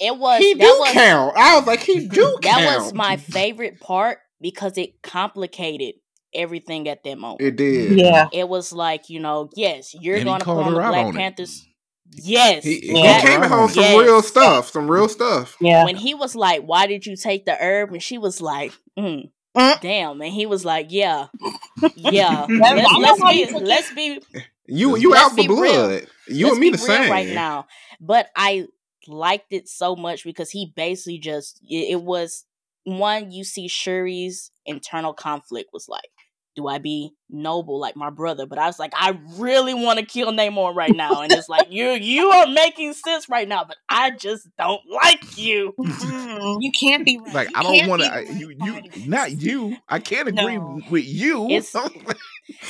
it was he that do was count. I was like, he do that count. was my favorite part because it complicated everything at that moment. It did. Yeah. it was like you know yes you're And gonna put called on the black on it. panthers yes He, he Yeah. came home some Yes. real stuff. Some real stuff. Yeah. when he was like why did you take the herb and she was like mm, Mm. damn and he was like yeah yeah let's, let's be you let's be You you out for be real. blood. You let's and me be the same. right now but i liked it so much because he basically just it, it was one you see shuri's internal conflict was like do I be noble like my brother? But I was like, I really want to kill Namor right now, and it's like you you are making sense right now, but I just don't like you. Mm, you can't be right. Like You I don't want to. you, you not you. I can't agree No. with you. It's-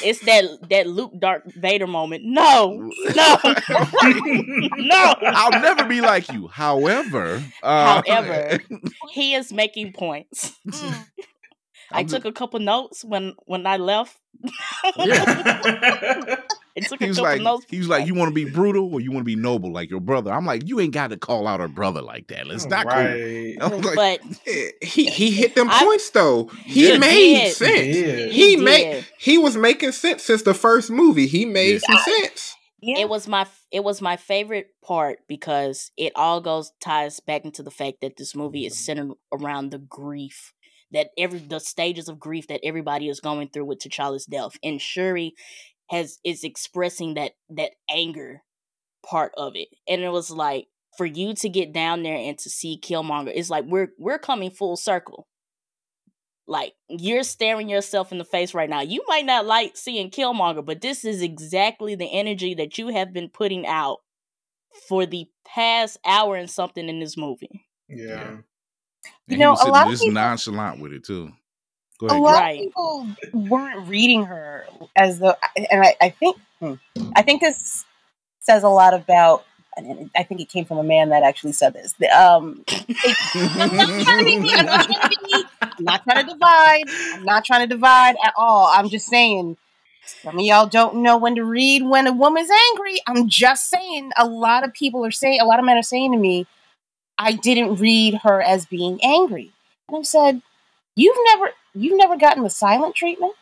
It's that that Luke Darth Vader moment. No, no, no. I'll never be like you. However, uh, However, he is making points. Mm. I took a couple notes when when I left. I took a He was couple like, notes. he was like, you want to be brutal or you want to be noble like your brother? I'm like, you ain't got to call out a brother like that. It's not right. cool. Like, but He he hit them I- points though. He He made did. sense. He did. He, He made he was making sense since the first movie. He made Yeah. some sense. Yeah. it was my it was my favorite part because it all goes ties back into the fact that this movie is mm-hmm. centered around the grief that every the stages of grief that everybody is going through with T'Challa's death and Shuri has is expressing that that anger part of it and it was like for you to get down there and to see Killmonger it's like we're we're coming full circle like you're staring yourself in the face right now. You might not like seeing Killmonger, but this is exactly the energy that you have been putting out for the past hour and something in this movie. Yeah. And You know, was a sitting lot of just people- nonchalant with it too. Go a lot Right. of people weren't reading her as though, and I, I think hmm, I think this says a lot about and I think it came from a man that actually said this. The, um, it, I'm not trying to I'm not trying to be, I'm not trying to divide. I'm not trying to divide at all. I'm just saying some of y'all don't know when to read when a woman's angry. I'm just saying a lot of people are saying a lot of men are saying to me, I didn't read her as being angry. And I said, You've never you've never gotten the silent treatment.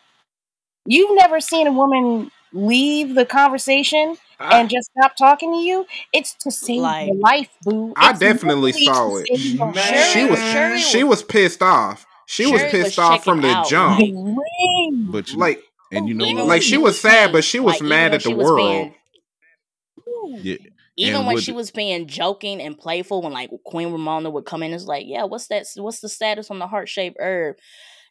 You've never seen a woman leave the conversation I, and just stop talking to you. It's to save Like- your life, boo. I definitely saw it. Man. she was Shuri she was pissed off. She was Shuri pissed off from the out. jump. But you, Like, and you know Even what? when like she she was was sad, but she was like, mad at the world. being- yeah, Even And when with she was being joking and playful, when like Queen Ramonda would come in, it's like, yeah, what's that? What's the status on the heart shaped herb?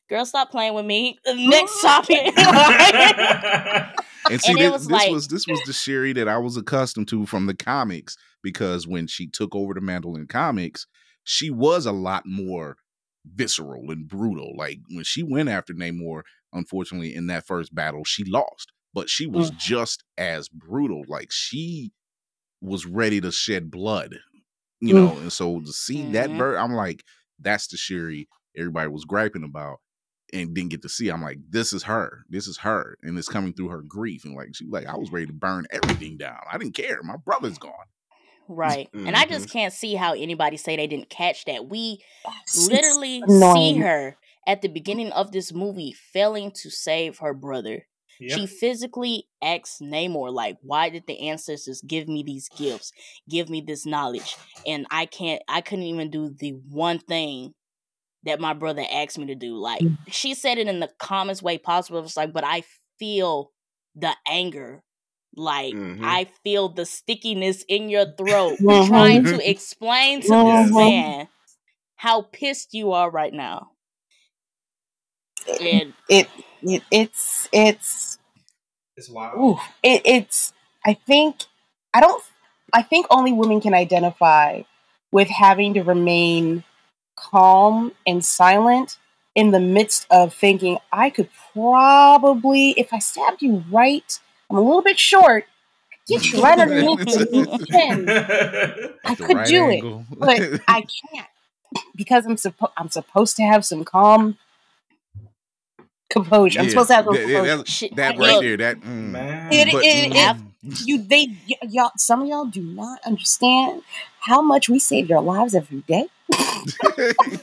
Girl, stop playing with me. Next topic. And see, And this, was this like- was this was the Shuri that I was accustomed to from the comics because when she took over the mantle in comics, she was a lot more visceral and brutal. Like when she went after Namor, unfortunately, in that first battle, she lost, but she was Mm. just as brutal. Like she was ready to shed blood, you Mm. know. And so to see that Mhm. bird, I'm like, that's the Shuri everybody was griping about and didn't get to see. I'm like, this is her. This is her. And it's coming through her grief. And like she like, I was ready to burn everything down. I didn't care. My brother's gone. Right. And I just can't see how anybody say they didn't catch that. We It's literally see her at the beginning of this movie failing to save her brother. She physically asks Namor, like, why did the ancestors give me these gifts, give me this knowledge? And I can't I couldn't even do the one thing that my brother asked me to do. Like she said it in the calmest way possible. It's like, but I feel the anger. Like Mhm. I feel the stickiness in your throat. Trying to explain to this man how pissed you are right now. And It, it it's it's It's wild. ooh, it, it's I think I don't I think only women can identify with having to remain calm and silent in the midst of thinking I could probably if I stabbed you right, I'm a little bit short, get you right underneath the chin. I The could right do angle. it, but I can't because I'm supposed I'm supposed to have some calm composure. I'm supposed to have some that- yeah, composure. that, that right look, there, that mm. Man. It- But, it- mm, You they y- y'all some of y'all do not understand how much we save your lives every day.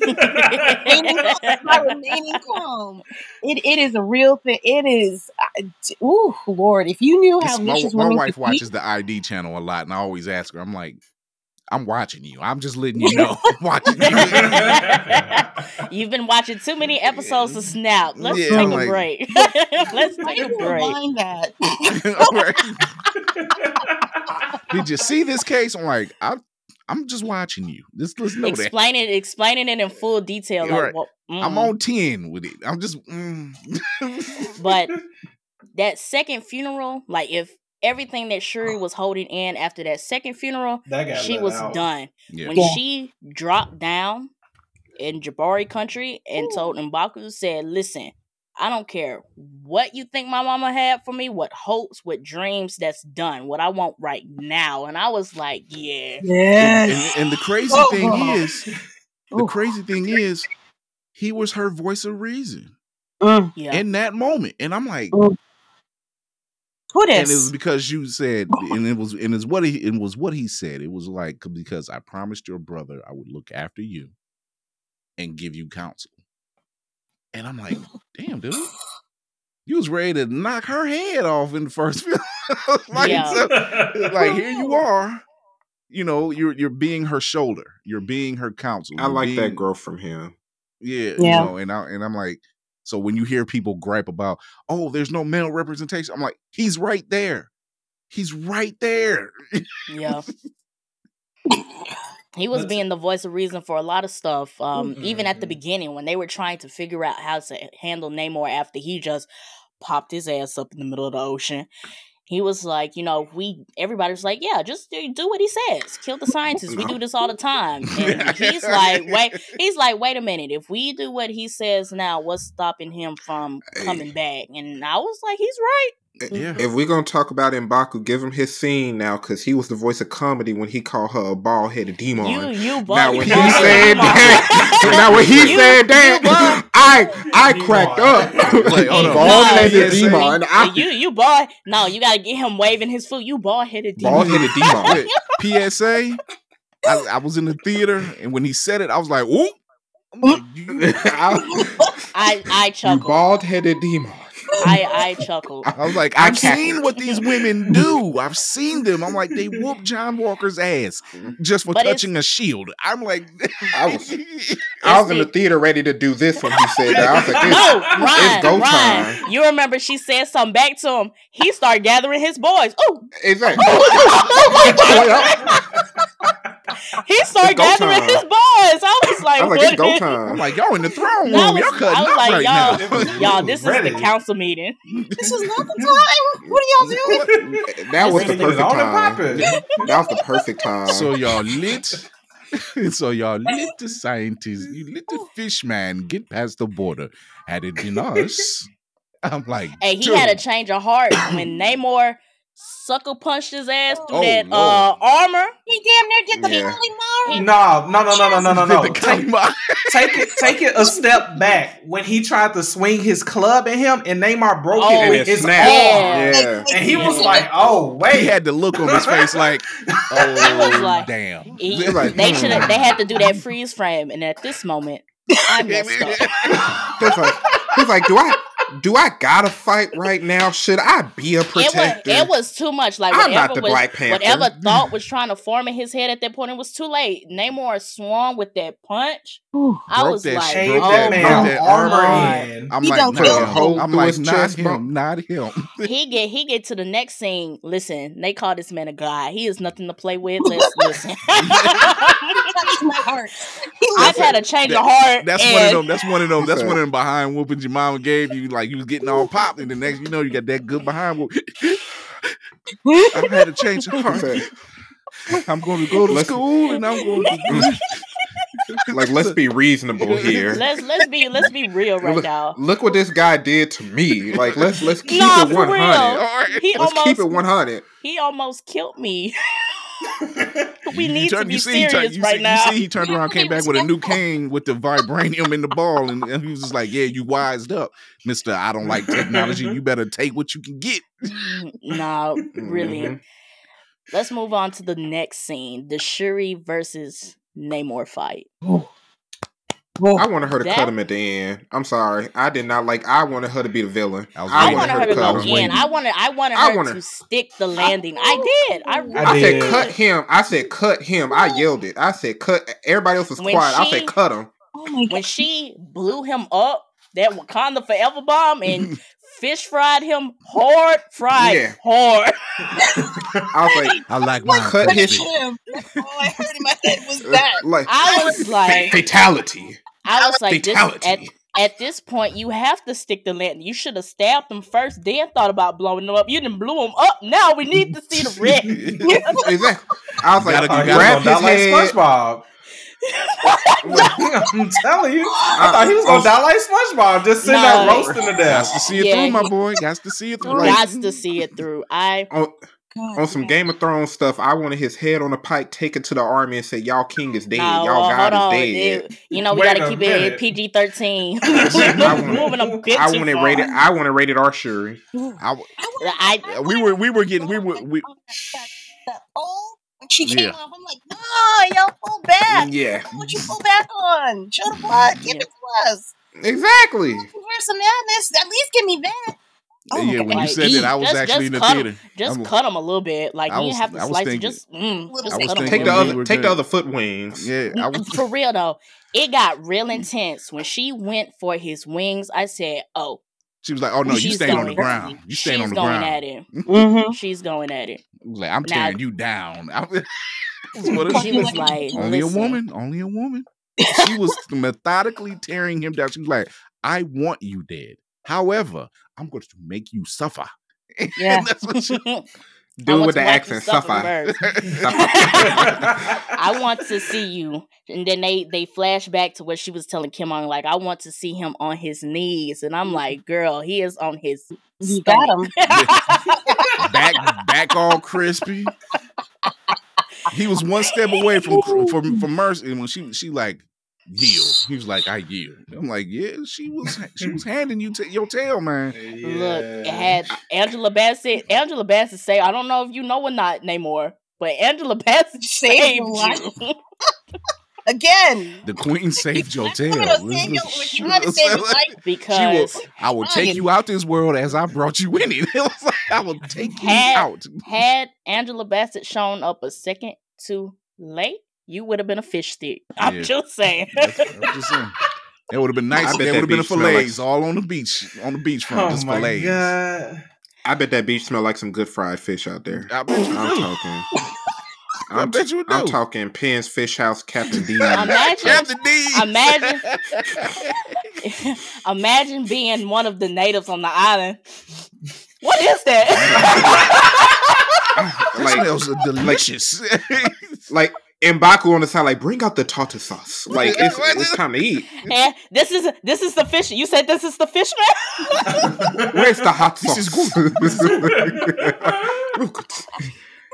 Remaining calm, by remaining calm. It it is a real thing. It is. uh, d- Ooh, Lord! If you knew how It's- my, my wife could be- watches the ID channel a lot, and I always ask her, I'm like, I'm watching you. I'm just letting you know. I'm watching you. You've been watching too many episodes of Snap. Let's Yeah, take I'm a like- break. Let's take a break. rewind that? Did you see this case? I'm like, I, I'm just watching you. Just let's know that. Explaining explaining it in full detail. Like, Right. well, I'm mm. on 10 with it. I'm just mm. But that second funeral, like if everything that Shuri was holding in after that second funeral, that she was out. done. yeah. When Yeah. she dropped down in Jabari country and told Mbaku, said, Listen, I don't care what you think my mama had for me, what hopes, what dreams, that's done. What I want right now. And I was like, Yeah. Yeah. And, and the crazy Oh, thing God. is, the Ooh. crazy thing is, he was her voice of reason Mm. Yeah. in that moment. And I'm like, Who and it was because you said, oh. and it was, and it's what he, it was what he said. It was like because I promised your brother I would look after you and give you counsel. And I'm like, damn, dude, you was ready to knock her head off in the first film. like, Yeah. so- like here you are. You know, you're you're being her shoulder. You're being her counsel. I you're like that being- growth from him. Yeah, Yeah. You know, and I and I'm like, so when you hear people gripe about, oh, there's no male representation, I'm like, he's right there. He's right there. Yeah. He was being the voice of reason for a lot of stuff. Um, even at the Mhm. beginning when they were trying to figure out how to handle Namor after he just popped his ass up in the middle of the ocean. He was like, you know, we everybody was like, yeah, just do, do what he says. Kill the scientists. We do this all the time. And he's like, wait, he's like, wait a minute. If we do what he says now, what's stopping him from coming back? And I was like, he's right. Yeah. If we're gonna talk about Mbaku, give him his scene now because he was the voice of comedy when he called her a bald headed demon. You, you, now bald- when you he said that, now when he You- said that, bald- I I Demon. cracked up. Like, hold on. bald headed No, demon. PSA. I, you you bald no you gotta get him waving his foot you bald headed bald headed demon. Wait, PSA. I, I was in the theater, and when he said it, I was like, "Ooh!" I'm like, you- I I chuckled bald headed demon. I I chuckled. I was like, I I've cackled. seen what these women do. I've seen them. I'm like, they whoop John Walker's ass just for But touching a shield. I'm like, I was I was in the theater ready to do this when he said that. I was like, this, No, it's go Ryan, Ryan. time. You remember she said something back to him. He started gathering his boys. Oh, Exactly. he started gathering time. his boys. I was like, I was like, what it's go time. I'm like, y'all in the throne room. No, I y'all cutting I up like, right y'all- now. Y'all, this is the council meeting. This is not the time. What are y'all doing? that was the perfect time. That was the perfect time. So y'all lit. so y'all lit the scientists. You lit the oh. fish man. Get past the border. Had it been us, I'm like, Hey, he dude, had a change of heart when Namor sucker punched his ass through Oh, that Lord. uh, armor. He damn near did the Yeah. Holy Mara. No, no, no, no, no, no, no, no. did the Take, take it, take it a step back. When he tried to swing his club at him, and Namor broke Oh, it and with his snapped. arm. Yeah. and he was like, "Oh wait." He had the look on his face like, oh was like- damn. He- He was like, they hmm. should have. They had to do that freeze frame, and at this moment, I messed up. He's like, he's like, do I do I gotta fight right now? Should I be a It was, protector? it was too much. Like I'm whatever not the was, Black Panther. whatever thought was trying to form in his head at that point, it was too late. Namor swung with that punch. I Broke was that like, Broke oh that that- man that armor in. I'm He like, done no. killed a hole I'm like, not chest him, bone. not him. he get he get to the next scene. Listen, they call this man a guy. He is nothing to play with. Let's listen. my heart. I've had a change of heart. That's and one of them. That's one of them. That's one of them behind whoopings your mama gave you. Like you was getting all popped, and the next you know you got that good behind whoop. I've had a change of heart. Okay. I'm going to go to Let's- school, and I'm going to. like, let's be reasonable here. Let's let's be let's be real right Look- now. Look what this guy did to me. Like, let's let's keep Nah, it for one hundred. He Let's almost keep it one hundred. he almost killed me. We You need to turn- be you see, he serious turn- you right see, now. You see, he turned around, came back with a new cane with the vibranium in the ball, and, and he was just like, "Yeah, you wised up, Mister. I don't like technology. You better take what you can get." no, really. Mhm. Let's move on to the next scene: the Shuri versus Namor fight. I wanted her to That- cut him at the end. I'm sorry. I did not like. I wanted her to be the villain. I I waiting. wanted her to cut go was him. in. I wanted I wanted I her wanted- to stick the landing. I did. I, I I did. said cut him. I said cut him. I yelled it. I said cut. Everybody else was When quiet. I said cut him. Oh my when she blew him up, that Wakanda Forever bomb, and fish fried him hard, fried Yeah. hard. I was like, I like mine. cut his Him. All I heard in my head was that. like I was like, fatality. I was like, this, at at this point, you have to stick the landing. You should have stabbed them first, then thought about blowing them up. You didn't blow them up. Now we need to see the red. exactly. I was like, Gotta- I you thought gotta he was grab his die like head. SpongeBob. I'm telling you, I thought he was gonna die like SpongeBob, just sitting No. there roasting to Got to see it Yeah, through, my boy. Got to see it through. Like- Gots to see it through. I on, God, on some man. Game of Thrones stuff, I wanted his head on a pike taken to the army and say, "Y'all king is dead. no, Y'all well, god hold on. is dead." It- you know we Wait gotta keep minute. it PG thirteen. I want- Moving a bit I too wanted rated. I wanted rated R Shuri. I, I we were we were getting we were we. That, that when she came Yeah. off, I'm like, no, y'all pull back. Mm, yeah, What you pull back on? Show the blood. Give it to us. exactly. Universe of Madness. At least give me that. Oh, yeah, my when God. you Like, said that, I was just- actually just in the cut theater. just I'm- cut them a little bit. Like I you was- didn't have to I was slice it. Just, mm, I just was cut 'em Take the other. Take the other foot wings. Yeah, I was. For real though, it got real intense when she went for his wings. I said, "Oh, She was like, "Oh no, you she's staying on the ground. You staying on the ground." She's going at it. Mm-hmm. She's going at it." I was like, "I'm Now- tearing you down." I was- That's what She was like, only a woman, only a woman. She was methodically tearing him down. She was like, "I want you dead. However, I'm going to make you suffer." Yeah. that's what she. Do with the accent. suffer Suffer. I want to see you. And then they they flash back to what she was telling Kim on, like, I want to see him on his knees. And I'm like, girl, he is on his You got him. back back all crispy. He was one step away from from from mercy, and when she she like yield, he was like, "I yield." I'm like, "Yeah, she was she was handing you t- your tail, man." Look, it had Angela Bassett. Angela Bassett say, I don't know if you know or not, Namor, but Angela Bassett Saved saved your life. you. Again. The queen saved your tail. You know, Samuel was trying to save his life. She will, because I will take Ryan. you out this world as I brought you in it. It was like, I will take you Had- out. had Angela Bassett shown up a second too late, you would have been a fish stick. I'm Yeah. just saying. That's- I'm just saying. It would have been nice. I if bet There that would have been a beach like- fillets all on the beach, on the beachfront, Oh just my fillets. god. I bet that beach smell like some good fried fish out there. I bet you I'm do. talking. I I'm, bet you do. I'm talking Penn's Fish House, Captain D. Imagine- Captain D. Imagine- Imagine being one of the natives on the island. What is that? That like, smells delicious. like Mbaku on the side, like bring out the tartar sauce. Like it's, it's time to eat. and this is this is the fish. You said this is the fish man. Where's the hot This sauce? is Real good.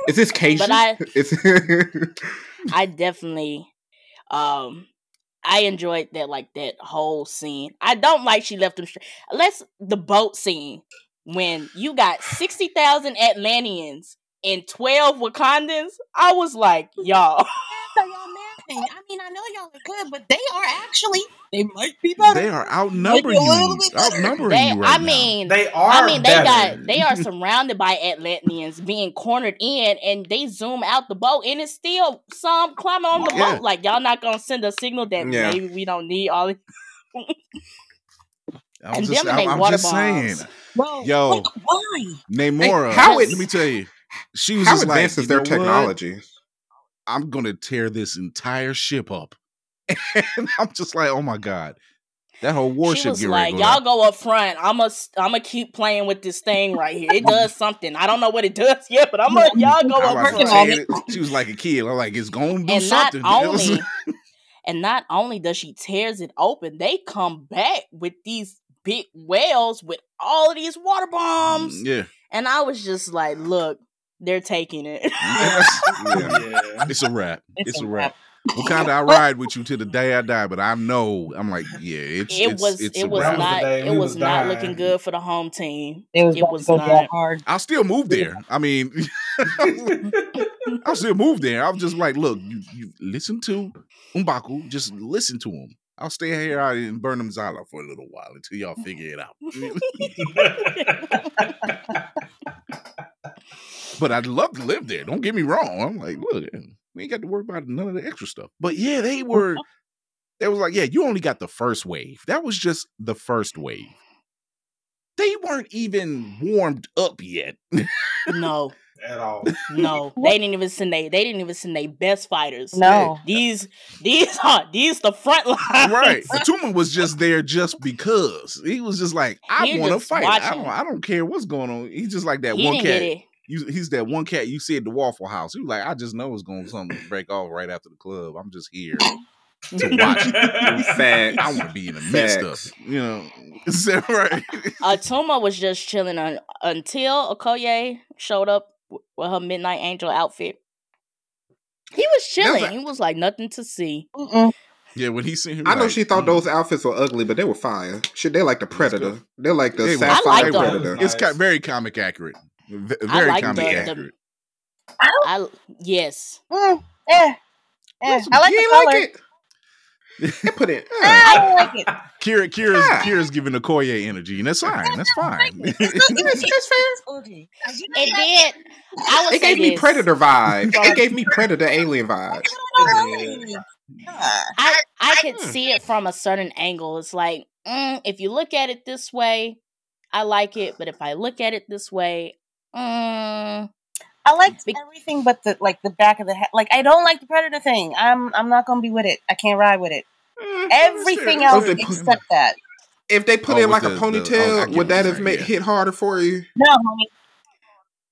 is this Cajun? But I- I definitely um I enjoyed that like that whole scene. I don't like she left them straight. Let's the boat scene when you got 60,000 Atlanteans and 12 Wakandans. I was like, y'all. So y'all napping. I mean, I know y'all are good, but they are actually they might be better. they are outnumbering Like you. Outnumbering They, you right I now. mean, They are. I mean, they better. got they are surrounded by Atlanteans being cornered in, and they zoom out the boat, and it's still some climbing on the Yeah. boat. Like y'all not gonna send a signal that Yeah. maybe we don't need all. I'm and just, them and I'm, I'm water just saying. bombs. Whoa, Yo. like, why? Namora, how let me tell you. She was How just like, advanced is their know what? technology? I'm gonna tear this entire ship up. And I'm just like, oh my god. That whole warship. She warship was like, "Y'all down. go up front. I'm a, I'm gonna keep playing with this thing right here. It does something. I don't know what it does yet, but I'm gonna y'all go up front." on saying it. She was like a kid. I'm like, it's gonna do And not something. It was- only, and not only does she tears it open, they come back with these big whales with all of these water bombs, yeah. and I was just like, "Look, they're taking it." Yeah. Yeah. It's a wrap. It's, It's a a wrap. of I ride with you to the day I die, but I know I'm like, yeah, it's it it's, was it's it was wrap. not it we was was not looking good for the home team. It was, It was not. that hard. I'll still move there. I mean, I'll still move there. I'm just like, look, you, you listen to Mbaku, just listen to him. I'll stay here out in Birnin Zana for a little while until y'all figure it out. But I'd love to live there. Don't get me wrong. I'm like, look, we ain't got to worry about none of the extra stuff. But yeah, they were. They was like, yeah, you only got the first wave. That was just the first wave. They weren't even warmed up yet. no, At all. no, they didn't even send they they didn't even send their best fighters. No. These these are these the front line. right. Atuma was just there just because. He was just like, I want to just fight. I don't, I don't care what's going on. He's just like that He one didn't cat. Get it. You, he's that one cat you see at the Waffle House. He was like, I just know it's going to something break off right after the club. I'm just here to watch it. I want to be in the midst of it. You know, is that right? Atuma was just chilling on, until Okoye showed up with her Midnight Angel outfit. He was chilling. a- he was like nothing to see. Mm-mm. yeah, when he seen him, I know she thought mm. those outfits were ugly, but they were fire. Shit, they like the Predator. They're like the They Sapphire like them. Predator. It's Nice. ca- very comic accurate. V- I Very like comic the- the- accurate. I yes. Mm, eh, eh. I like you the color. like it? They put it. Eh, I like it. Kira, Kira's, Yeah. Kira's giving Okoye energy, and that's fine. That's fine. It's fair. Okay. It did. I would It say gave me. Predator vibes. It gave me Predator alien vibes. like. Ah. I I could Hmm. see it from a certain angle. It's like mm, if you look at it this way, I like it, but if I look at it this way, mm, I liked Be- everything but the like the back of the head. Like I don't like the predator thing. I'm I'm not gonna be with it. I can't ride with it. Everything else fair. except that. If they put Oh, in with like a the- the- oh, ponytail, would that have saying, made yeah. hit harder for you? No, homie.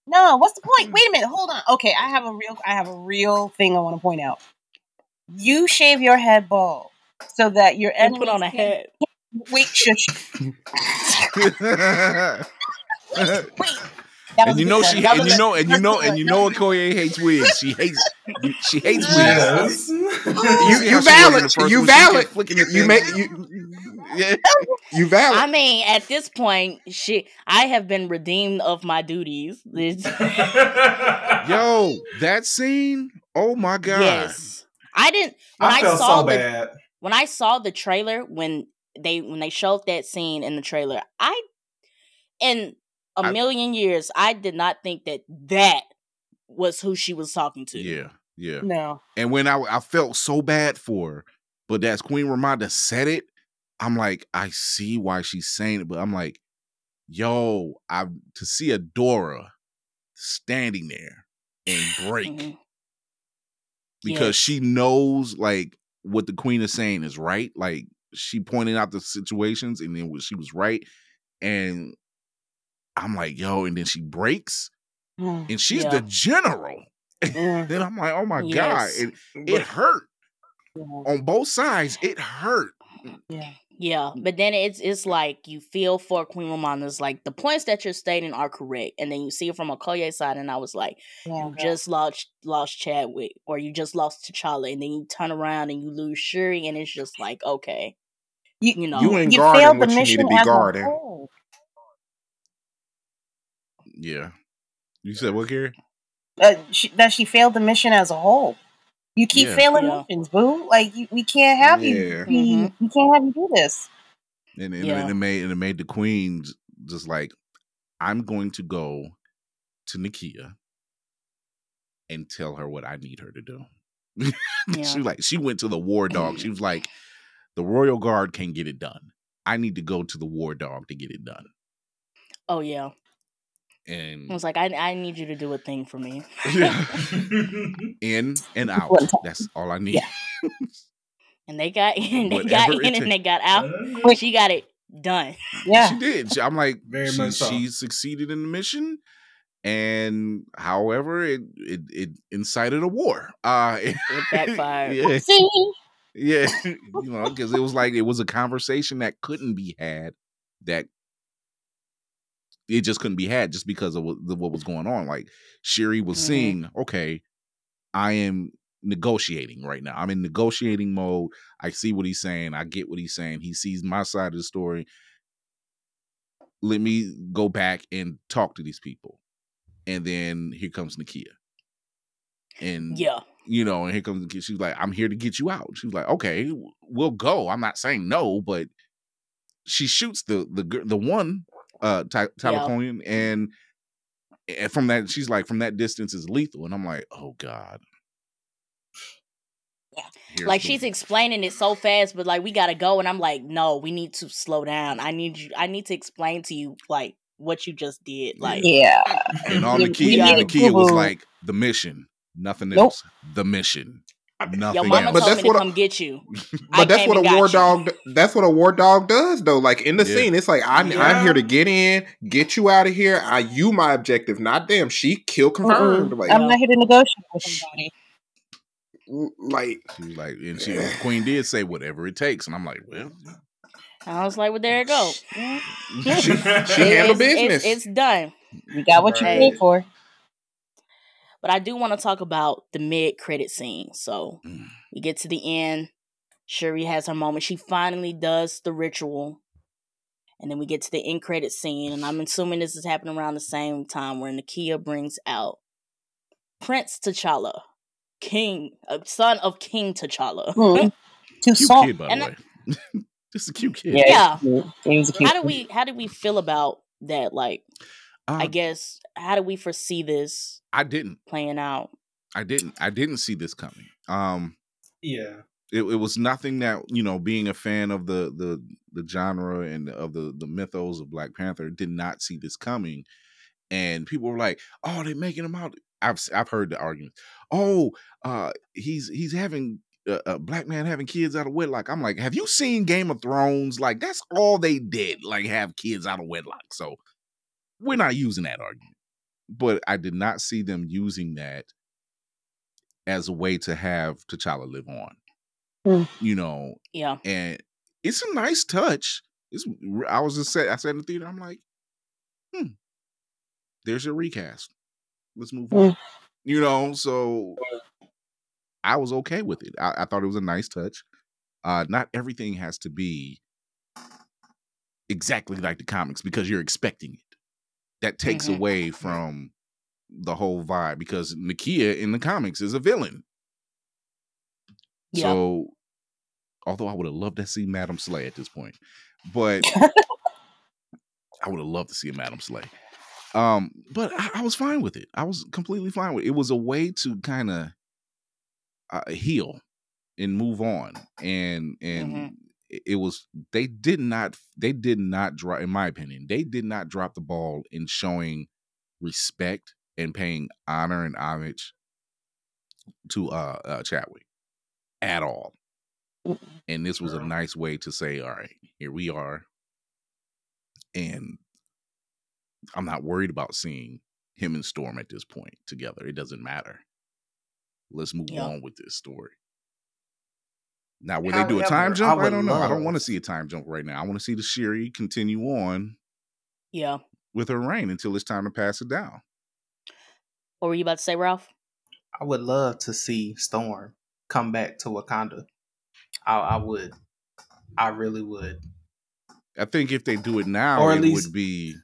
No, what's the point? Wait a minute, hold on. Okay, I have a real I have a real thing I want to point out. You shave your head bald so that your and enemy put on a head. Wait, shush. Wait. That was and you know she That and you know and you know and you one. know Okoye hates wigs. She hates she hates wigs. Yes. You See you she valid. You one? Valid. flicking You make you yeah. you valid. I mean, at this point, shit, I have been redeemed of my duties. Yo, that scene. Oh my god. yes, I didn't when I I, felt saw so the bad. when I saw the trailer when they when they showed that scene in the trailer, I in a I- million years I did not think that that was who she was talking to. Yeah, yeah. No. And when I I felt so bad for her, but as Queen Ramonda said it, I'm like, I see why she's saying it, but I'm like, yo, I to see Adora standing there and break Mhm. because Yes. she knows like what the queen is saying is right. Like she pointed out the situations and then she was right. And I'm like, yo, and then she breaks Mm, and she's Yeah. the general. mm, Then I'm like, oh my Yes. God. It, it hurt yeah, on both sides. It hurt. yeah. Yeah, but then it's it's like you feel for Queen Ramonda's like the points that you're stating are correct, and then you see it from Okoye side, and I was like, yeah, you just lost lost Chadwick, or you just lost T'Challa, and then you turn around and you lose Shuri, and it's just like okay, You- you know, You ain't you guarding failed the what you need mission to be as a guarding. whole. Yeah. You said what, Gary? Uh, she, that she failed the mission as a whole. You keep Yeah. failing Yeah. missions, boo. Like you, we can't have you. Yeah. be- Mhm. We can't have you do this. And, and, Yeah. and it made and it made the queen just like, I'm going to go to Nakia and tell her what I need her to do. Yeah. she like she went to the war dog. She was like, the royal guard can't get it done. I need to go to the war dog to get it done. oh yeah, And I was like, I I need you to do a thing for me. Yeah. in and out. That's all I need. Yeah. and they got in, they Whatever got it in, and they got out. Quick. She got it done. Yeah. She did. She- I'm like, Very she, much so. she succeeded in the mission. And however, it it, it incited a war. Uh It backfired. yeah, yeah. you know, because it was like it was a conversation that couldn't be had. That it just couldn't be had just because of what, the- what was going on. Like Shuri was Mhm. seeing, okay, I am negotiating right now. I'm in negotiating mode. I see what he's saying. I get what he's saying. He sees my side of the story. Let me go back and talk to these people. And then here comes Nakia. And Yeah, you know, and here comes Nakia. She's like, I'm here to get you out. She was like, okay, we'll go. I'm not saying no, but she shoots the the the one uh Ty- Tyler Yeah. Cohen, and, and from that she's like from that distance is lethal, and I'm like, oh god. Here's like the- she's explaining it so fast, but like we gotta go, and I'm like, no, we need to slow down. I need you. I need to explain to you like what you just did. Like, Yeah. and all We- Nakia, the key, it, was like the mission, nothing Nope. else. The mission, nothing your mama else. But told that's me to what I- come get you. I But that's what a and got war you. dog. That's what a war dog does, though. Like in the Yeah. scene, it's like I'm I'm here to get in, get you out of here. I, you my objective, not them. She kill uh-uh. confirmed. Like, I'm not here to negotiate with somebody. Mm, like She was like, and she eh. Queen did say whatever it takes, and I'm like, well, I was like, well, there it go. she, she handled it's, business. It's, it's done. You got what you paid for. But I do want to talk about the mid credit scene. So Mm. we get to the end. Shuri has her moment. She finally does the ritual. And then we get to the end credit scene. And I'm assuming this is happening around the same time where Nakia brings out Prince T'Challa, King, uh, son of King T'Challa. Too cute soft. kid by And the way. Just a cute kid. Yeah. Yeah. He was cute. He was a cute how do we how do we feel about that? Like, I Um, guess how do we foresee this I didn't. playing out? I didn't. I didn't see this coming. Um, yeah. it, it was nothing that you know. Being a fan of the the the genre and of the the mythos of Black Panther, did not see this coming. And people were like, "Oh, they're making him out." I've I've heard the argument. Oh, uh, he's he's having uh, a black man having kids out of wedlock. I'm like, have you seen Game of Thrones? Like that's all they did, like have kids out of wedlock. So we're not using that argument. But I did not see them using that as a way to have T'Challa live on. Hmm. You know, Yeah. and it's a nice touch. It's I was just say I said in the theater, I'm like, hmm, there's your recast. Let's move on. You know, so I was okay with it. I, I thought it was a nice touch. Uh, not everything has to be exactly like the comics because you're expecting it. That takes Mhm. away from the whole vibe because Nakia in the comics is a villain. Yeah. So, although I would have loved to see Madam Slay at this point, but I would have loved to see a Madam Slay. Um, but I, I was fine with it. I was completely fine with it. It was a way to kind of uh, heal and move on, and and Mhm. It was they did not they did not drop in my opinion they did not drop the ball in showing respect and paying honor and homage to uh, uh Chadwick at all. And this was a nice way to say, all right, here we are. And I'm not worried about seeing him and Storm at this point together. It doesn't matter. Let's move Yeah. on with this story. Now, will they do a time jump? I, would don't know. I don't want to see a time jump right now. I want to see the Shuri continue on Yeah. with her reign until it's time to pass it down. What were you about to say, Ralph? I would love to see Storm come back to Wakanda. I, I would. I really would. I think if they do it now, Or at it least- would be.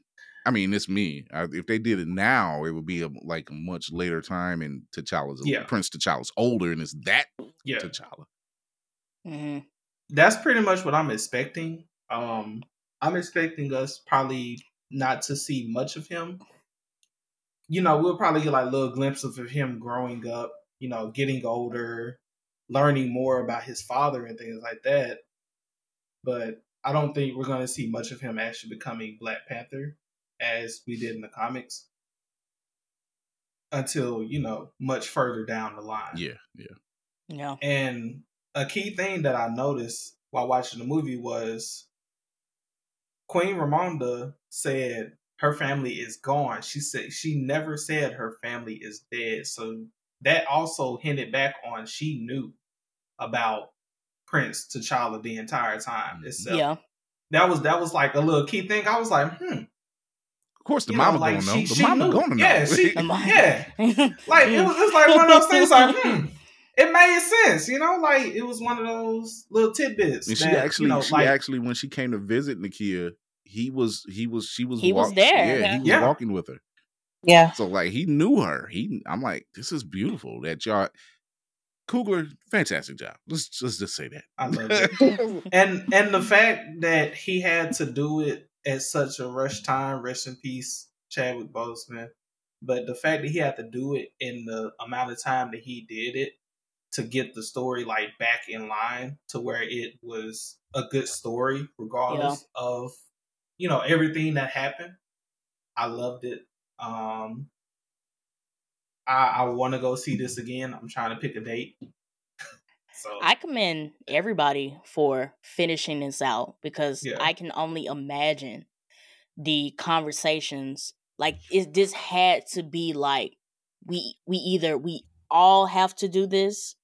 I mean, it's me. I, if they did it now, it would be a, like a much later time, and T'Challa's Yeah. Prince T'Challa's older, and it's that Yeah. T'Challa. Hmm That's pretty much what I'm expecting. Um I'm expecting us probably not to see much of him. You know, we'll probably get like little glimpses of him growing up, you know, getting older, learning more about his father and things like that. But I don't think we're going to see much of him actually becoming Black Panther as we did in the comics until, you know, much further down the line. Yeah, yeah. Yeah. And a key thing that I noticed while watching the movie was Queen Ramonda said her family is gone. She said she never said her family is dead. So that also hinted back on she knew about Prince T'Challa the entire time itself. Yeah. That was that was like a little key thing. I was like, hmm. Of course, the you know, mama like, gonna know. she- The she mama knew. gonna know. Yeah, she- Yeah. Like it was, it was like one of those things like, hmm. It made sense, you know, like it was one of those little tidbits. And she that, actually, you know, she like, actually, when she came to visit Nakia, he was, he was, she was, He was walk- there. Yeah, he was Yeah. walking with her. Yeah. So like, he knew her. He, I'm like, this is beautiful that y'all. Coogler, fantastic job. Let's let's just say that. I love it. and and the fact that he had to do it at such a rush time, rest in peace, Chadwick Boseman. But the fact that he had to do it in the amount of time that he did it to get the story like back in line to where it was a good story, regardless of you know everything that happened. I loved it. Um, I I want to go see this again. I'm trying to pick a date. so I commend everybody for finishing this out because Yeah. I can only imagine the conversations. Like, it this had to be like we we either we all have to do this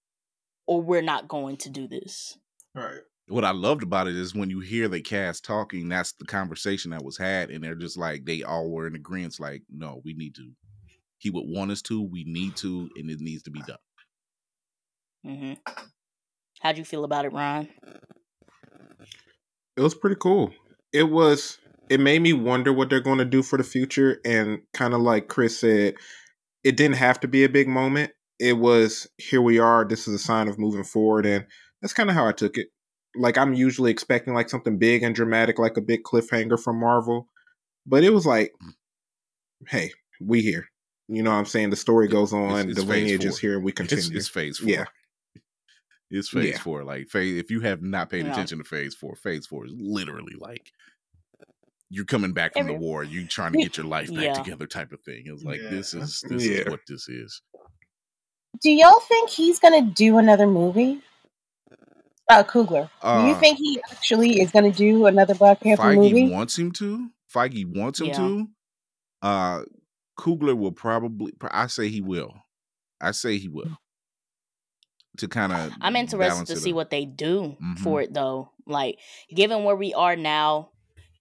or we're not going to do this. right. what I loved about it is when you hear the cast talking, that's the conversation that was had, and they're just like they all were in agreement. Like, no, we need to. He would want us to. We need to, and it needs to be done. hmm How'd you feel about it, Ron? it was pretty cool. It was it made me wonder what they're going to do for the future and kind of like Chris said, it didn't have to be a big moment. It was here we are, this is a sign of moving forward and that's kind of how I took it. Like I'm usually expecting like something big and dramatic like a big cliffhanger from Marvel, but it was like mm. hey, we here. You know what I'm saying? The story goes on, it's the phase lineage is here and we continue. It's, it's phase four. Yeah. It's phase Yeah. four. Like phase if you have not paid Yeah. attention to phase four, phase four is literally like you're coming back from Every- the war, you trying to get your life back Yeah. together type of thing. It's like Yeah. this is this Yeah. is what this is. Do y'all think he's gonna do another movie? Uh, Coogler. do you Uh, think he actually is gonna do another Black Panther movie? Feige movie? wants him to. Feige wants him Yeah. to. Uh Coogler will probably I say he will. I say he will. To kind of I'm interested to see what they do for it though. Like given where we are now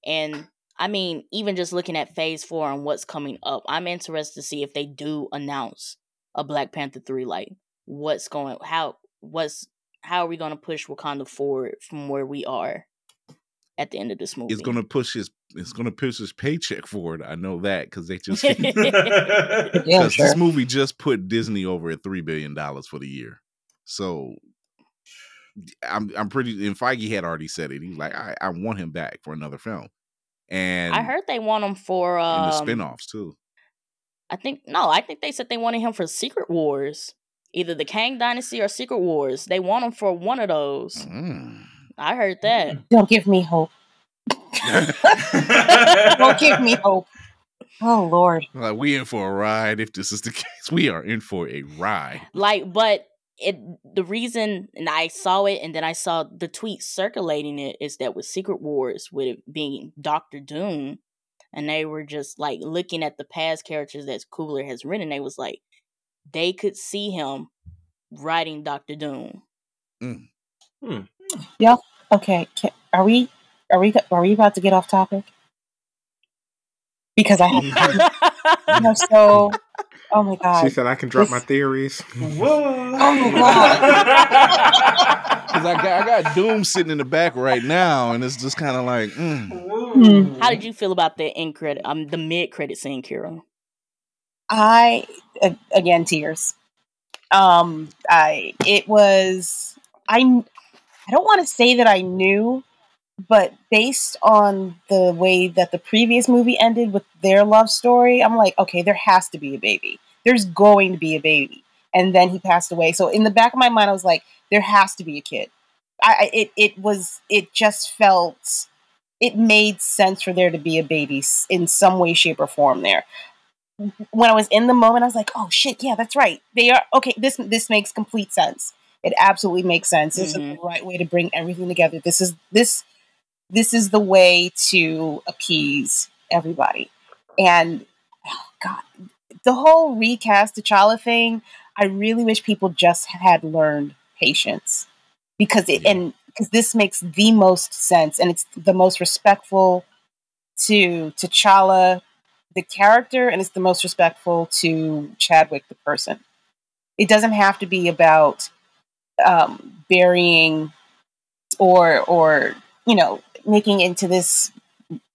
and I mean even just looking at phase 4 and what's coming up, I'm interested to see if they do announce a Black Panther 3 like what's going how what's how are we going to push Wakanda forward from where we are at the end of this movie. it's gonna push his it's gonna push his paycheck forward. I know that because they just Yeah, because sure. this movie just put Disney over at three billion dollars for the year. So I'm I'm pretty and Feige had already said it. He's like, I, I want him back for another film. And I heard they want him for in um, the spin-offs too. I think no, I think they said they wanted him for Secret Wars, either the Kang Dynasty or Secret Wars. They want him for one of those. Mm. I heard that. Don't give me hope. Don't give me hope. Oh Lord. Like we in for a ride. If this is the case, we are in for a ride. Like, but it the reason, and I saw it, and then I saw the tweet circulating it is that with Secret Wars, with it being Doctor Doom, and they were just like looking at the past characters that Coogler has written. They was like, they could see him writing Doctor Doom. Mm. Hmm. Yeah. Okay. Can, are we? Are we? Are we about to get off topic? Because I have you know, so. Oh my god. She said I can drop This- my theories. Whoa. Oh my god. Because I got I got Doom sitting in the back right now, and it's just kind of like, mm. Ooh. How did you feel about the end credit, um, the mid credit scene, Kira? I again tears. Um, I it was I I don't want to say that I knew, but based on the way that the previous movie ended with their love story, I'm like, okay, there has to be a baby. There's going to be a baby, and then he passed away. So in the back of my mind, I was like, there has to be a kid. I I- it it was it just felt it made sense for there to be a baby in some way, shape, or form there when I was in the moment, I was like, "Oh shit, yeah, that's right. They are okay. This this makes complete sense. It absolutely makes sense. This is mm-hmm. the right way to bring everything together. This is this this is the way to appease everybody." And oh god, the whole recast T'Challa thing. I really wish people just had learned patience because it Yeah. and because this makes the most sense and it's the most respectful to T'Challa the character and it's the most respectful to Chadwick the person. It doesn't have to be about um, burying or or you know making into this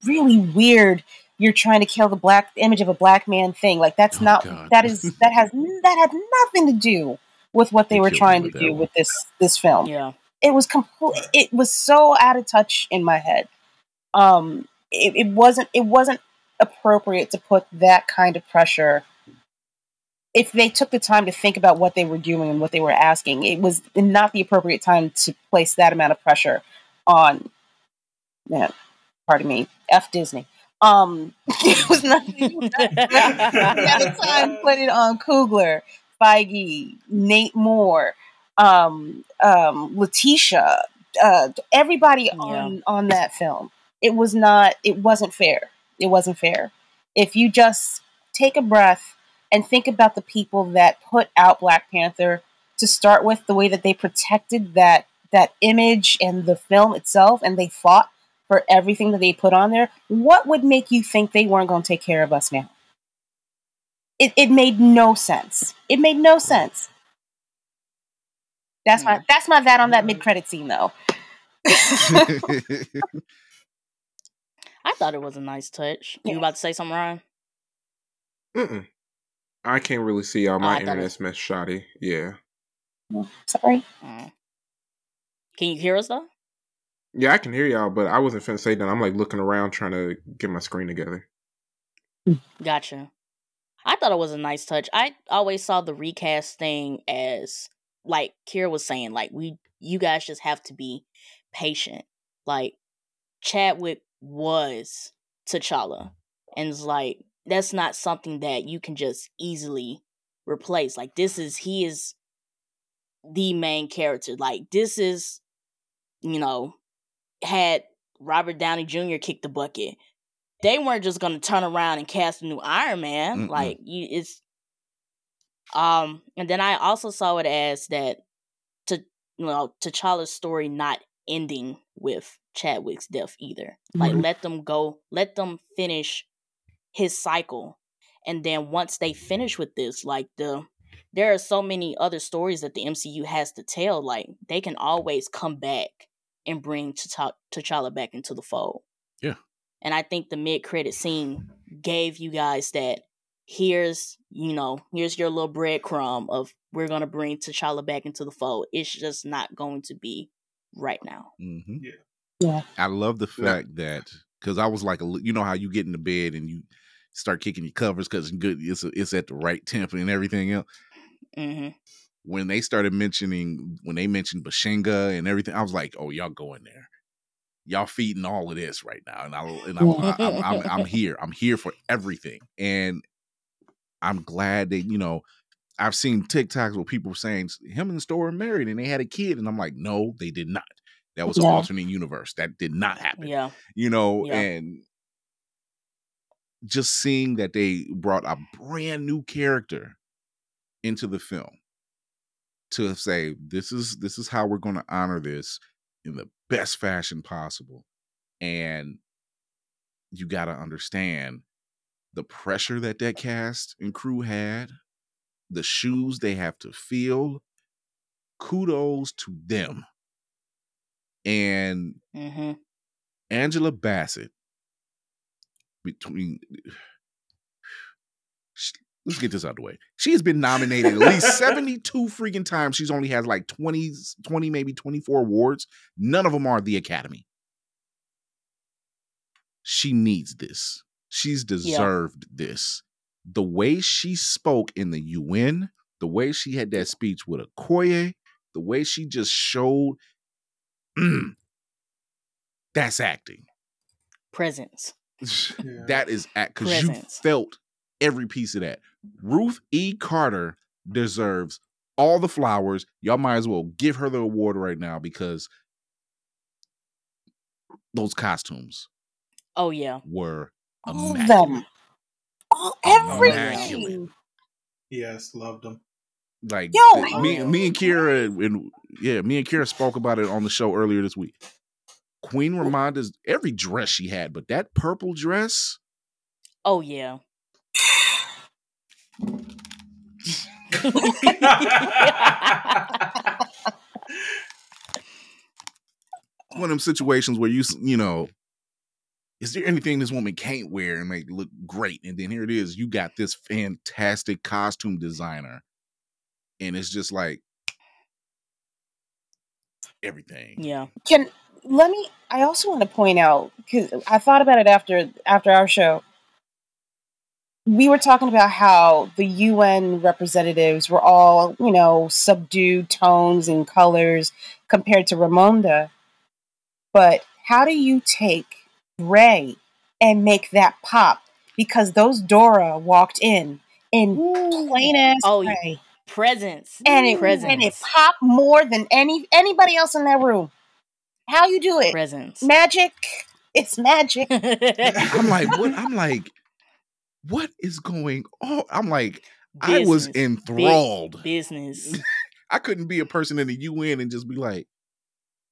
really weird. You're trying to kill the black image of a black man thing. Like that's Oh, not God. that is that has that had nothing to do with what they They were trying to do one. with this this film Yeah. It was complete it was so out of touch in my head. Um it, it wasn't it wasn't appropriate to put that kind of pressure if they took the time to think about what they were doing and what they were asking. It was not the appropriate time to place that amount of pressure on yeah, pardon me f disney. Um it was not the other time put it on Coogler, Feige, Nate Moore, um, um, Letitia, uh, everybody on on that film. It was not. It wasn't fair. It wasn't fair. If you just take a breath and think about the people that put out Black Panther to start with, the way that they protected that that image and the film itself, and they fought for everything that they put on there, what would make you think they weren't going to take care of us now? It, it made no sense. It made no sense. That's my that's my that on that mid credit scene though. I thought it was a nice touch. You Yeah. about to say something, Ryan? Mm-mm. I can't really see y'all. Oh, My I thought it- internet's mess shoddy. Yeah. Sorry. Mm. Can you hear us though? Yeah, I can hear y'all, but I wasn't finna say that. I'm like looking around trying to get my screen together. Gotcha. I thought it was a nice touch. I always saw the recast thing as like Kira was saying, like we you guys just have to be patient. Like Chadwick was T'Challa. And it's like that's not something that you can just easily replace. Like this is he is the main character. Like this is you know had Robert Downey Jr. kick the bucket they weren't just gonna turn around and cast a new Iron Man. Mm-mm. Like you, it's um, and then I also saw it as that to you know T'Challa's story not ending with Chadwick's death either. Like Mhm. let them go, let them finish his cycle, and then once they finish with this, like the there are so many other stories that the MCU has to tell. Like they can always come back and bring T'Challa back into the fold. Yeah. And I think the mid credit scene gave you guys that here's, you know, here's your little breadcrumb of we're gonna bring T'Challa back into the fold. It's just not going to be right now. hmm Yeah. Yeah. I love the No. fact that because I was like, a you know how you get into bed and you start kicking your covers because good, it's it's at the right temp and everything else. hmm When they started mentioning when they mentioned Bashenga and everything, I was like, oh, y'all going there. Y'all feeding all of this right now, and I and I'm, I, I'm, I'm I'm here. I'm here for everything, and I'm glad that you know. I've seen TikToks where people were saying him and Storm are married and they had a kid, and I'm like, no, they did not. That was an alternate universe. That did not happen Yeah. you know, Yeah. and just seeing that they brought a brand new character into the film to say this is this is how we're going to honor this in the best fashion possible and you got to understand the pressure that that cast and crew had the shoes they have to fill kudos to them and hmm Angela Bassett between let's get this out of the way. She has been nominated at least 72 freaking times. She's only has like 20 20 maybe 24 awards. None of them are the Academy. She needs this. She's deserved this. The way she spoke in the UN, the way she had that speech with Okoye, the way she just showed mm, that's acting. Presence. That is act because you felt every piece of that. Ruth E. Carter deserves all the flowers. Y'all might as well give her the award right now because those costumes Oh yeah. were All of them. All, everything. Immaculate. Yes, loved them. Like Yo, th- me, me and Kira and yeah, me and Kira spoke about it on the show earlier this week. Queen Ramonda's every dress she had, but that purple dress, Oh yeah. one of them situations where you you know is there anything this woman can't wear and make look great and then here it is you got this fantastic costume designer and it's just like everything yeah. Can let me. I also want to point out because I thought about it after after our show. We were talking about how the UN representatives were all, you know, subdued tones and colors compared to Ramonda. But how do you take gray and make that pop? Because those Dora walked in in plain ass Oh, y- Presence. and it presence. and it popped more than any anybody else in that room. How you do it? presence. Magic. It's magic. i'm like what i'm like what is going on i'm like i was Business. enthralled Business. i couldn't be a person in the un and just be like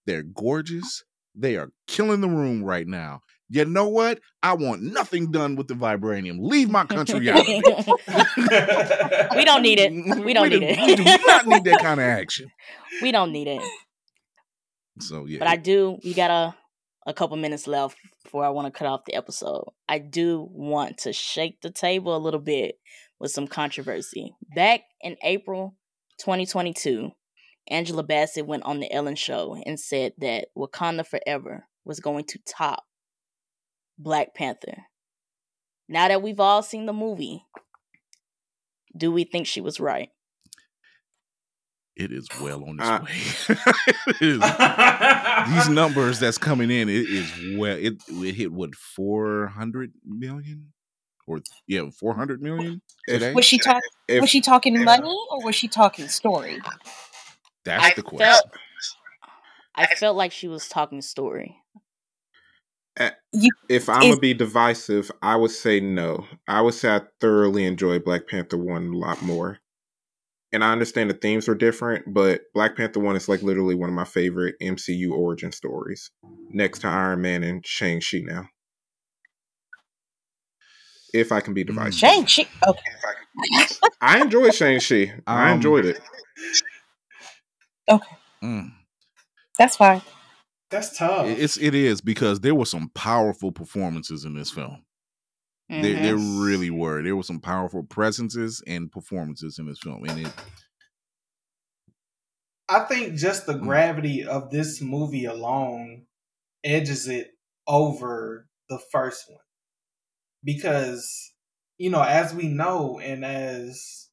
they're gorgeous they are killing the room right now you know what i want nothing done with the vibranium leave my country out We don't need it. We don't do- need it. We do not need that kind of action. we don't need it. So yeah, But I do. We got a a couple minutes left before I want to cut off the episode. I do want to shake the table a little bit with some controversy. Back in April 2022, Angela Bassett went on the Ellen Show and said that Wakanda Forever was going to top Black Panther. Now that we've all seen the movie, do we think she was right? it is well on its Uh, way. It is- these numbers that's coming in, it is well. It it hit what four hundred million, or yeah, four hundred million today. Was she talking? Was she talking money or was she talking story? That's I the felt- question. I felt like she was talking story. If I'm gonna be divisive, I would say no. I would say I thoroughly enjoyed Black Panther one a lot more. And I understand the themes were different, but Black Panther one is like literally one of my favorite MCU origin stories, next to Iron Man and Shang Chi now. If I can be Mm. divisive, Shang Chi. Okay. I enjoyed Shang Chi. I Um, enjoyed it. Mm. That's fine. That's tough. It's it is because there were some powerful performances in this film. There, Mhm. there really were. There were some powerful presences and performances in this film, and it I think just the Mm. gravity of this movie alone edges it over the first one. Because, you know, as we know, and as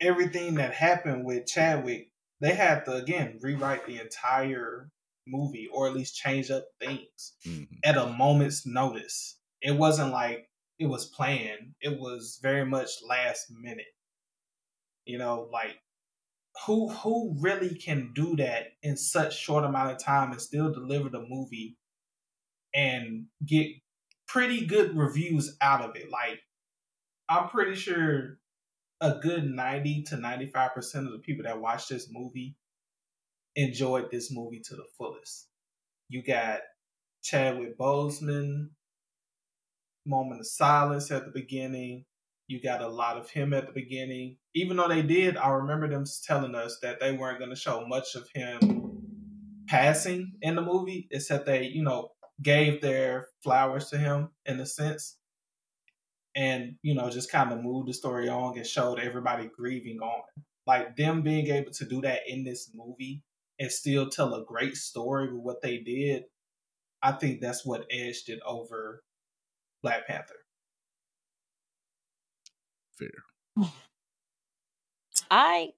everything that happened with Chadwick, they had to, again, rewrite the entire movie or at least change up things Mhm. at a moment's notice. It wasn't like it was planned. It was very much last minute. You know, like who who really can do that in such short amount of time and still deliver the movie and get pretty good reviews out of it? Like I'm pretty sure a good 90 to 95% of the people that watch this movie enjoyed this movie to the fullest. You got Chadwick Boseman, moment of silence at the beginning. You got a lot of him at the beginning. Even though they did, I remember them telling us that they weren't going to show much of him passing in the movie, except they, you know, gave their flowers to him in a sense. And, you know, just kind of moved the story on and showed everybody grieving on. Like them being able to do that in this movie and still tell a great story with what they did, I think that's what edged it over Black Panther. Fair. I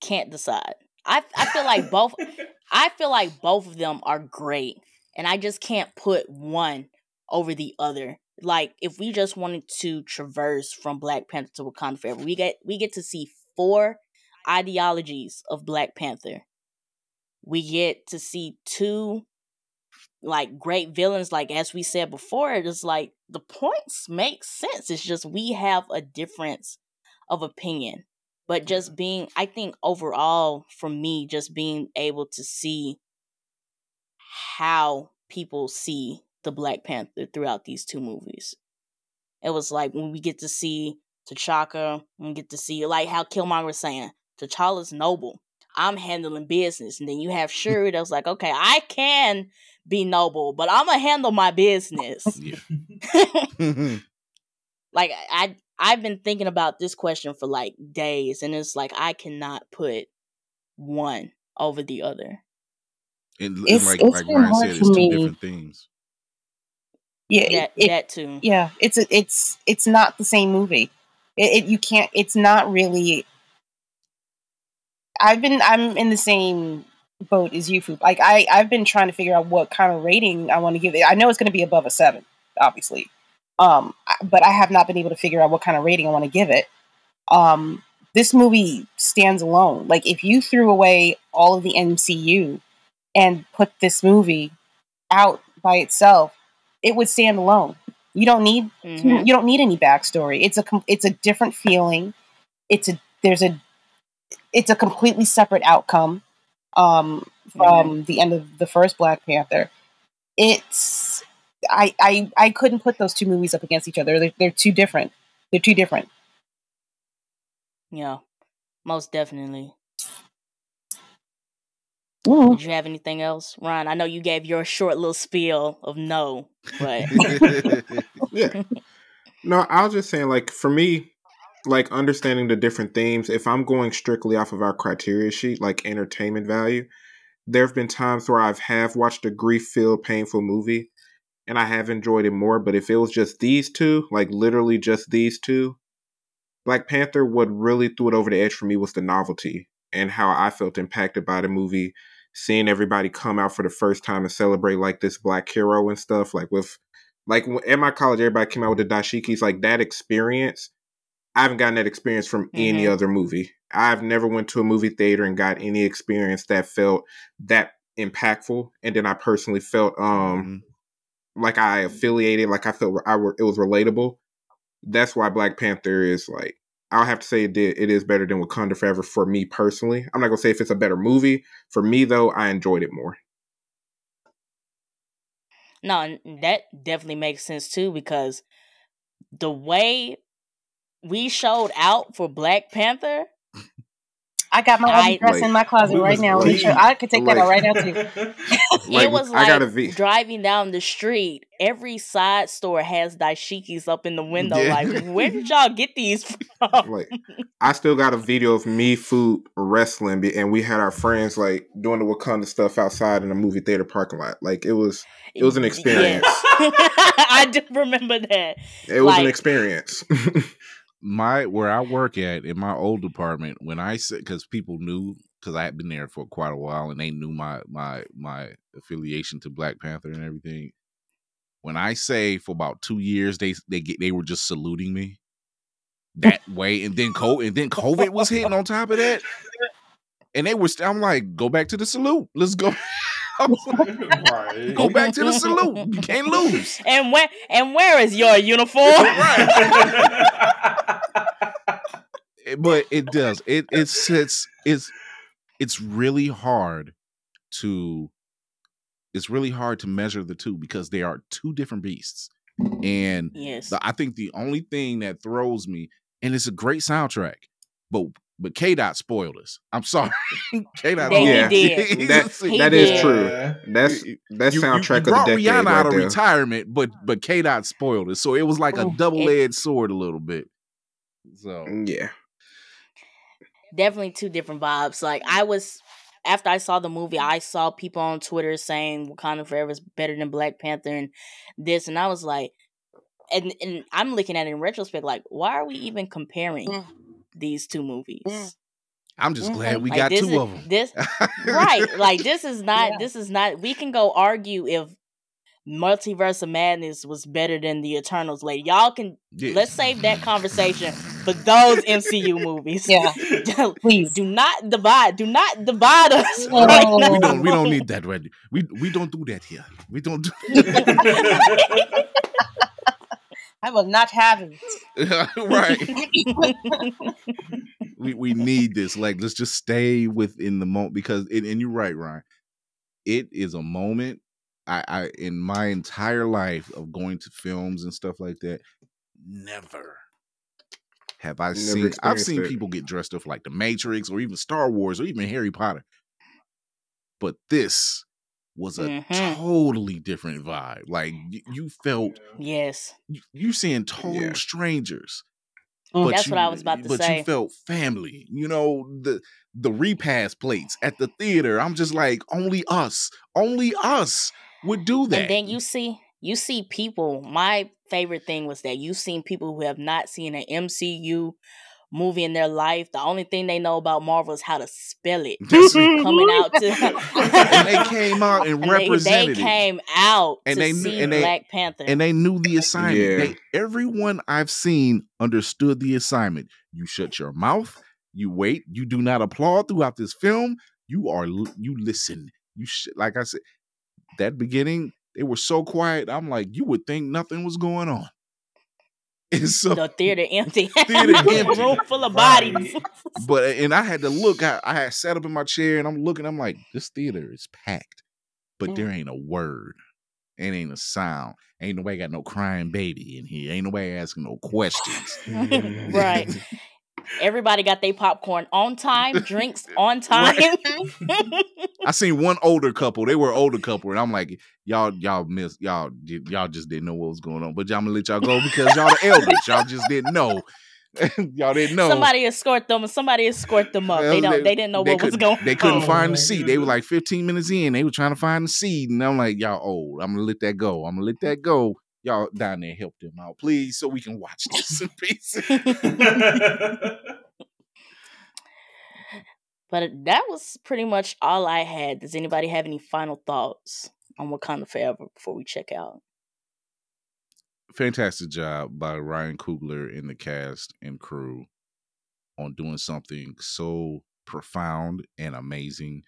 can't decide. I I feel like both I feel like both of them are great, and I just can't put one over the other. Like if we just wanted to traverse from Black Panther to Wakanda Forever, we get we get to see four ideologies of Black Panther. We get to see two like great villains. Like as we said before, it's like the points make sense. It's just we have a difference of opinion but just being i think overall for me just being able to see how people see the black panther throughout these two movies it was like when we get to see T'Chaka, when we get to see like how Killmonger was saying, T'Challa's noble. I'm handling business. And then you have Shuri that was like, okay, I can be noble, but I'm gonna handle my business. Yeah. like I I've been thinking about this question for like days, and it's like I cannot put one over the other. and, and It's- like it's like Ryan said, it's two me. different themes. Yeah, That it, that too. yeah, it's a, it's it's not the same movie. It, it you can't. It's not really. I've been. I'm in the same boat as you, Foop. Like I, I've been trying to figure out what kind of rating I want to give it. I know it's going to be above a seven, obviously, um, but I have not been able to figure out what kind of rating I want to give it. Um, this movie stands alone. Like if you threw away all of the MCU and put this movie out by itself, it would stand alone. You don't need Mhm. you don't need any backstory. It's a com- it's a different feeling. It's a there's a it's a completely separate outcome um, from the end of the first Black Panther. It's I I I couldn't put those two movies up against each other. They're, they're too different. They're too different. Yeah, most definitely. Ooh. Did you have anything else, Ron? I know you gave your short little spiel of no, but Yeah. No, I was just saying, like, for me, like, understanding the different themes, if I'm going strictly off of our criteria sheet, like entertainment value, there have been times where I've have watched a grief filled, painful movie and I have enjoyed it more. But if it was just these two, like, literally just these two, Black Panther, what really threw it over the edge for me was the novelty and how I felt impacted by the movie. Seeing everybody come out for the first time and celebrate like this black hero and stuff, like with like w- at my college, everybody came out with the dashikis. Like that experience, I haven't gotten that experience from any Mhm. other movie. I've never went to a movie theater and got any experience that felt that impactful. And then I personally felt um Mhm. like I affiliated, like I felt I were, it was relatable. That's why Black Panther is like I'll have to say it did it is better than Wakanda Forever for me personally. I'm not gonna say if it's a better movie. For me though, I enjoyed it more. no, that definitely makes sense too because the way we showed out for Black Panther, I got my I- dress Like, in my closet right now. Let me. I could take that out right now too. Like, it was I like got a V- driving down the street. Every side store has dashikis up in the window. Yeah. Like, where did y'all get these from? like I still got a video of me, food, wrestling, and we had our friends like doing the Wakanda stuff outside in the movie theater parking lot. Like it was, it was an experience. Yes. I do remember that. it was an experience. My where I work at in my old department, when I said because people knew because I had been there for quite a while and they knew my my my affiliation to Black Panther and everything. When I say for about two years they they get they were just saluting me that way, and then COVID and then COVID was hitting on top of that, and they were. st- I'm like, go back to the salute. Let's go. right. go back to the salute. You can't lose. And where and where is your uniform? It- eh, but it does it it's it's it's it's really hard to it's really hard to measure the two because they are two different beasts and yes. the, i think the only thing that throws me and it's a great soundtrack but but K Dot spoiled us. I'm sorry. K Dot Yeah, he did. That- He that is did. true. That's You- that's you, you- soundtrack of the brought decade Rihanna right out of there. retirement, but but K Dot spoiled us. So it was like a double edged sword a little bit. So yeah, definitely two different vibes. Like I was after I saw the movie, I saw people on Twitter saying Wakanda Forever is better than Black Panther and this, and I was like, and and I'm looking at it in retrospect, like why are we even comparing Mm. These two movies? Mm. I'm just Mhm. glad we Like, got two is, of them. This right, like this is not. Yeah. This is not. We can go argue if Multiverse of Madness was better than the Eternals. Like y'all can Yeah. let's save that conversation for those MCU movies. Yeah, please. do not divide. Do not divide us. No. right We now. we don't we don't need that ready. We we don't do that here. We don't do I will not have it. right. We we need this. Like let's just stay within the moment because it, and you're right, Ryan. It is a moment I, I in my entire life of going to films and stuff like that, never have I Never seen I've seen it. people get dressed up like the Matrix or even Star Wars or even Harry Potter. But this was a Mhm. totally different vibe. Like you, you felt yes, you, you seeing total Yeah. strangers. Mm. But That's you, what I was about to but say. But you felt family. You know the the repast plates at the theater. I'm just like only us, only us would do that. and then you see you see people. My favorite thing was that you've seen people who have not seen an MCU movie in their life. The only thing they know about Marvel is how to spell it. That's- Coming out to and they came out and, And they, represented they it. came out And to they knew- see and they- Black Panther. and they knew the assignment. Yeah. They, everyone I've seen understood the assignment. You shut your mouth. You wait. You do not applaud throughout this film. You are you listen. You sh- like I said that beginning. They were so quiet. I'm like, you would think nothing was going on. And so, the theater empty. Theater empty. Room full of bodies. but and I had to look. I, I had sat up in my chair and I'm looking. I'm like, this theater is packed, but Mm. there ain't a word. It ain't a sound. Ain't nobody got no crying baby in here. Ain't nobody asking no questions. right. Everybody got their popcorn on time, drinks on time. I seen one older couple. They were an older couple, and I'm like, y'all, y'all miss, y'all, y'all just didn't know what was going on. But I'm gonna let y'all go because y'all the elders. Y'all just didn't know. y'all didn't know. Somebody escort them. Somebody escort them up. They don't. They, didn't know they what was couldn't- going. They couldn't on. Oh, find the oh seat. They were like 15 minutes in. They were trying to find the seat, and I'm like, y'all old. I'm gonna let that go. I'm gonna let that go. Y'all down there help them out, please, so we can watch this in peace. But that was pretty much all I had. Does anybody have any final thoughts on Wakanda Forever before we check out? fantastic job by Ryan Coogler and the cast and crew on doing something so profound and amazing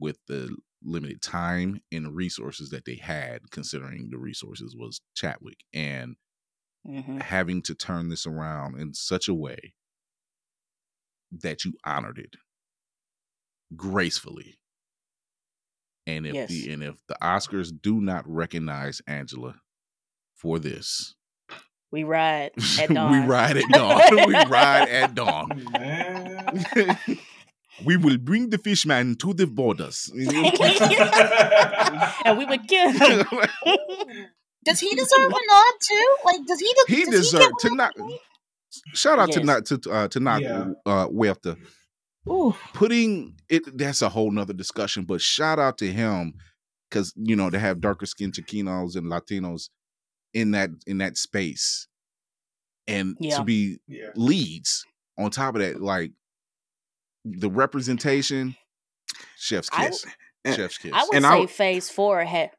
with the limited time and resources that they had considering the resources was Chadwick and hmm having to turn this around in such a way that you honored it gracefully and if Yes. the and if the Oscars do not recognize Angela for this We ride at dawn. we ride at dawn. we ride at dawn. Man. We will bring the fishman to the borders. and we would kill him. Does he deserve a nod too? Like, does he? De- he does deserved get to not. Shout out to not to uh, to not Yeah. uh, Huerta. Ooh, putting it that's a whole nother discussion but shout out to him because you know to have darker skinned chiquinos and latinos in that in that space and Yeah. to be yeah. leads on top of that like the representation chef's I kiss w- chef's kiss I would And say I w- Phase Four had.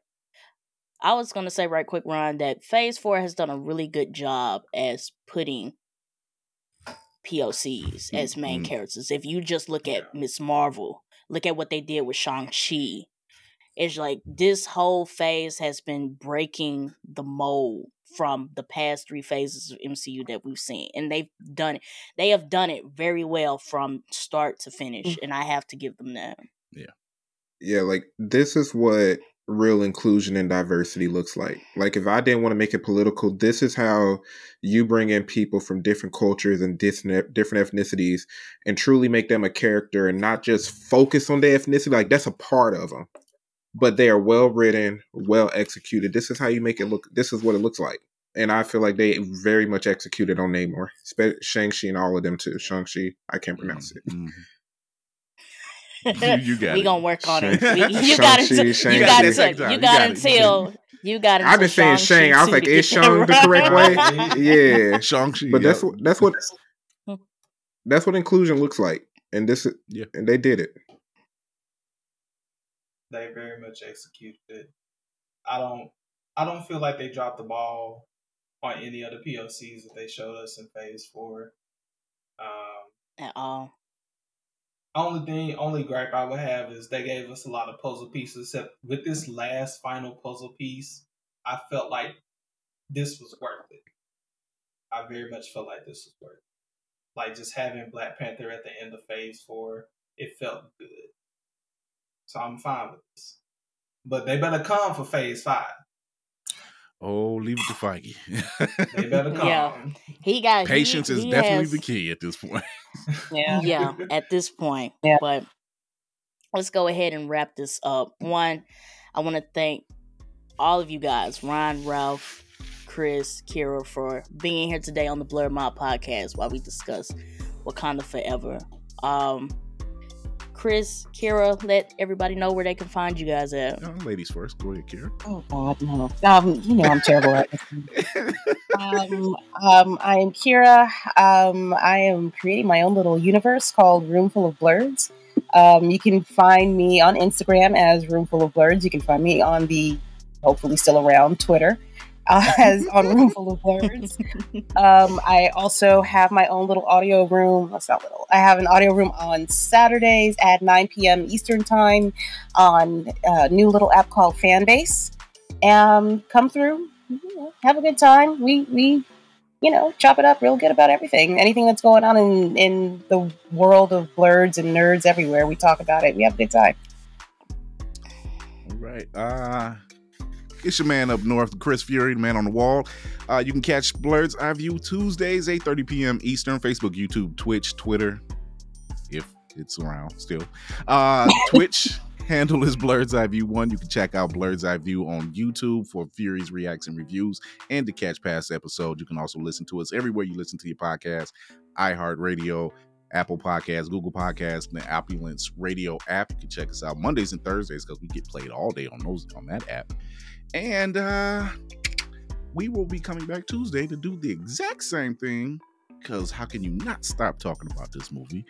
I was gonna say right quick, Ron, that Phase Four has done a really good job as putting POCs as main Mhm. characters. If you just look at Ms. Marvel, look at what they did with Shang Chi. It's like this whole phase has been breaking the mold from the past three phases of MCU that we've seen, and they've done it. They have done it very well from start to finish, mm. and I have to give them that. yeah, Yeah, like this is what real inclusion and diversity looks like. Like if I didn't want to make it political, this is how you bring in people from different cultures and different different ethnicities and truly make them a character and not just focus on their ethnicity. Like that's a part of them, but they are well written, well executed. This is how you make it look. This is what it looks like. And I feel like they very much executed on Namor, Spe- Shang-Chi and all of them too. Shang-Chi, I can't pronounce it. Mhm. You- you got we it. gonna work on it. We- you got Shang-Chi, you got You until got it. you You got got until you got. I've been saying Shang. I was Shang-Chi like, is get Shang the correct way? Yeah. Shang-Chi, But that's what that's what that's what inclusion looks like. And this Yeah. and they did it. They very much executed it. I don't. I don't feel like they dropped the ball on any of the POCs that they showed us in Phase Four. Um, at all. only thing, only gripe I would have is they gave us a lot of puzzle pieces. Except with this last final puzzle piece, I felt like this was worth it. I very much felt like this was worth it. Like just having Black Panther at the end of Phase Four, it felt good. So I'm fine with this. But they better come for Phase Five. oh leave it to feige They better come. Yeah. He got he- patience is he definitely has- the key at this point yeah. yeah, at this point. Yeah. But let's go ahead and wrap this up. One, I want to thank all of you guys, Ron, Ralph, Chris, Kira, for being here today on the Blerd Mob podcast while we discuss Wakanda Forever. Um, Chris, Kira, let everybody know where they can find you guys at. Oh, ladies first go ahead Kira Oh God, no. Um, you know I'm terrible at this. um, um, I am Kira. Um, I am creating my own little universe called Room Full of Blerds. Um, you can find me on Instagram as Room Full of Blerds. You can find me on the hopefully still around Twitter as on Room Full of Blerds. Um, I also have my own little audio room. That's not little. I have an audio room on Saturdays at 9 p.m. Eastern Time on a new little app called Fanbase. Um, come through, have a good time. We we you know chop it up real good about everything. Anything that's going on in in the world of blerds and nerds everywhere, we talk about it. We have a good time. All right. Uh it's your man up north, Chris Fury, the man on the wall. Uh, you can catch Blerd's Eye View Tuesdays, 8:30 p.m. Eastern, Facebook, YouTube, Twitch, Twitter, if it's around still. Uh, Twitch handle is Blerd's Eye View One. You can check out Blerd's Eye View on YouTube for Fury's reacts and reviews, and to catch past episodes. You can also listen to us everywhere you listen to your podcast, iHeartRadio, Apple Podcasts, Google Podcasts, and the Appulance Radio app. You can check us out Mondays and Thursdays because we get played all day on those on that app. And uh we will be coming back Tuesday to do the exact same thing. Because how can you not stop talking about this movie?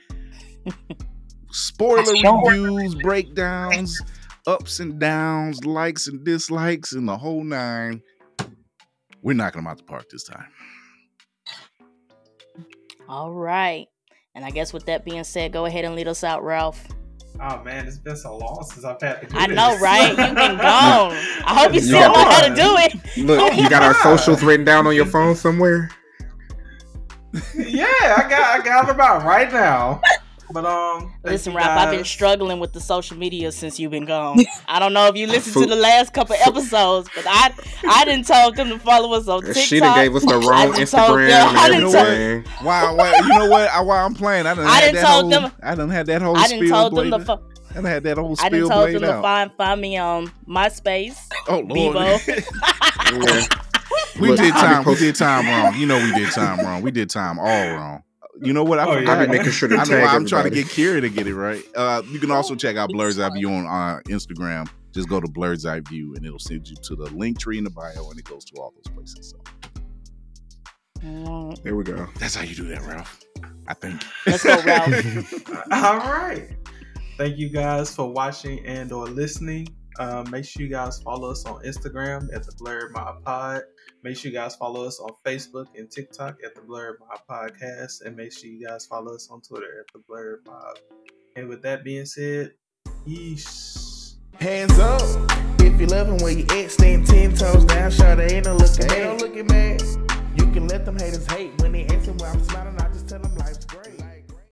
Spoiler reviews, breakdowns, ups and downs, likes and dislikes, and the whole nine. We're knocking them out the park this time. All right. And I guess with that being said, go ahead and lead us out, Ralph. Oh man, it's been so long since I've had to do I this. know, right? You've been gone. I hope you You still know how to do it. Look, oh, you got our socials written down on your phone somewhere. yeah, I got I got them out right now. But um, Listen, you Ralph, I've been struggling with the social media since you've been gone. I don't know if you listened to the last couple episodes, but I I didn't told them to follow us on TikTok. She done gave us the I wrong told Instagram them- I and done told- everything. Why? Why? You know what? I, while I'm playing, I done I had done that told whole. them- I done had that whole I didn't spiel told them to fo- I done had that whole I didn't told played them to find find me on MySpace. oh Lord, Yeah. we Look, did time. We did time wrong. You know we did time wrong. We did time all wrong. You know what? I Oh, yeah. forgot. I be making sure to I know tag I'm trying to get Kira to get it right. Uh, you can also check out Blerd's Eye View on uh, Instagram. Just go to Blerd's Eye View and it'll send you to the link tree in the bio and it goes to all those places. So There we go. that's how you do that, Ralph. I think. Let's go, Ralph. All right. Thank you guys for watching and or listening. Uh, make sure you guys follow us on Instagram at the Blerd Mob Pod. Make sure you guys follow us on Facebook and TikTok at the Blerd Mob Podcast, and make sure you guys follow us on Twitter at the Blerd Mob. And with that being said, yeesh. Hands up. If you loving where you at, stand ten toes down. Shot ain't no looking, ain't no looking, man. You can let them haters hate when they asking why I'm smiling.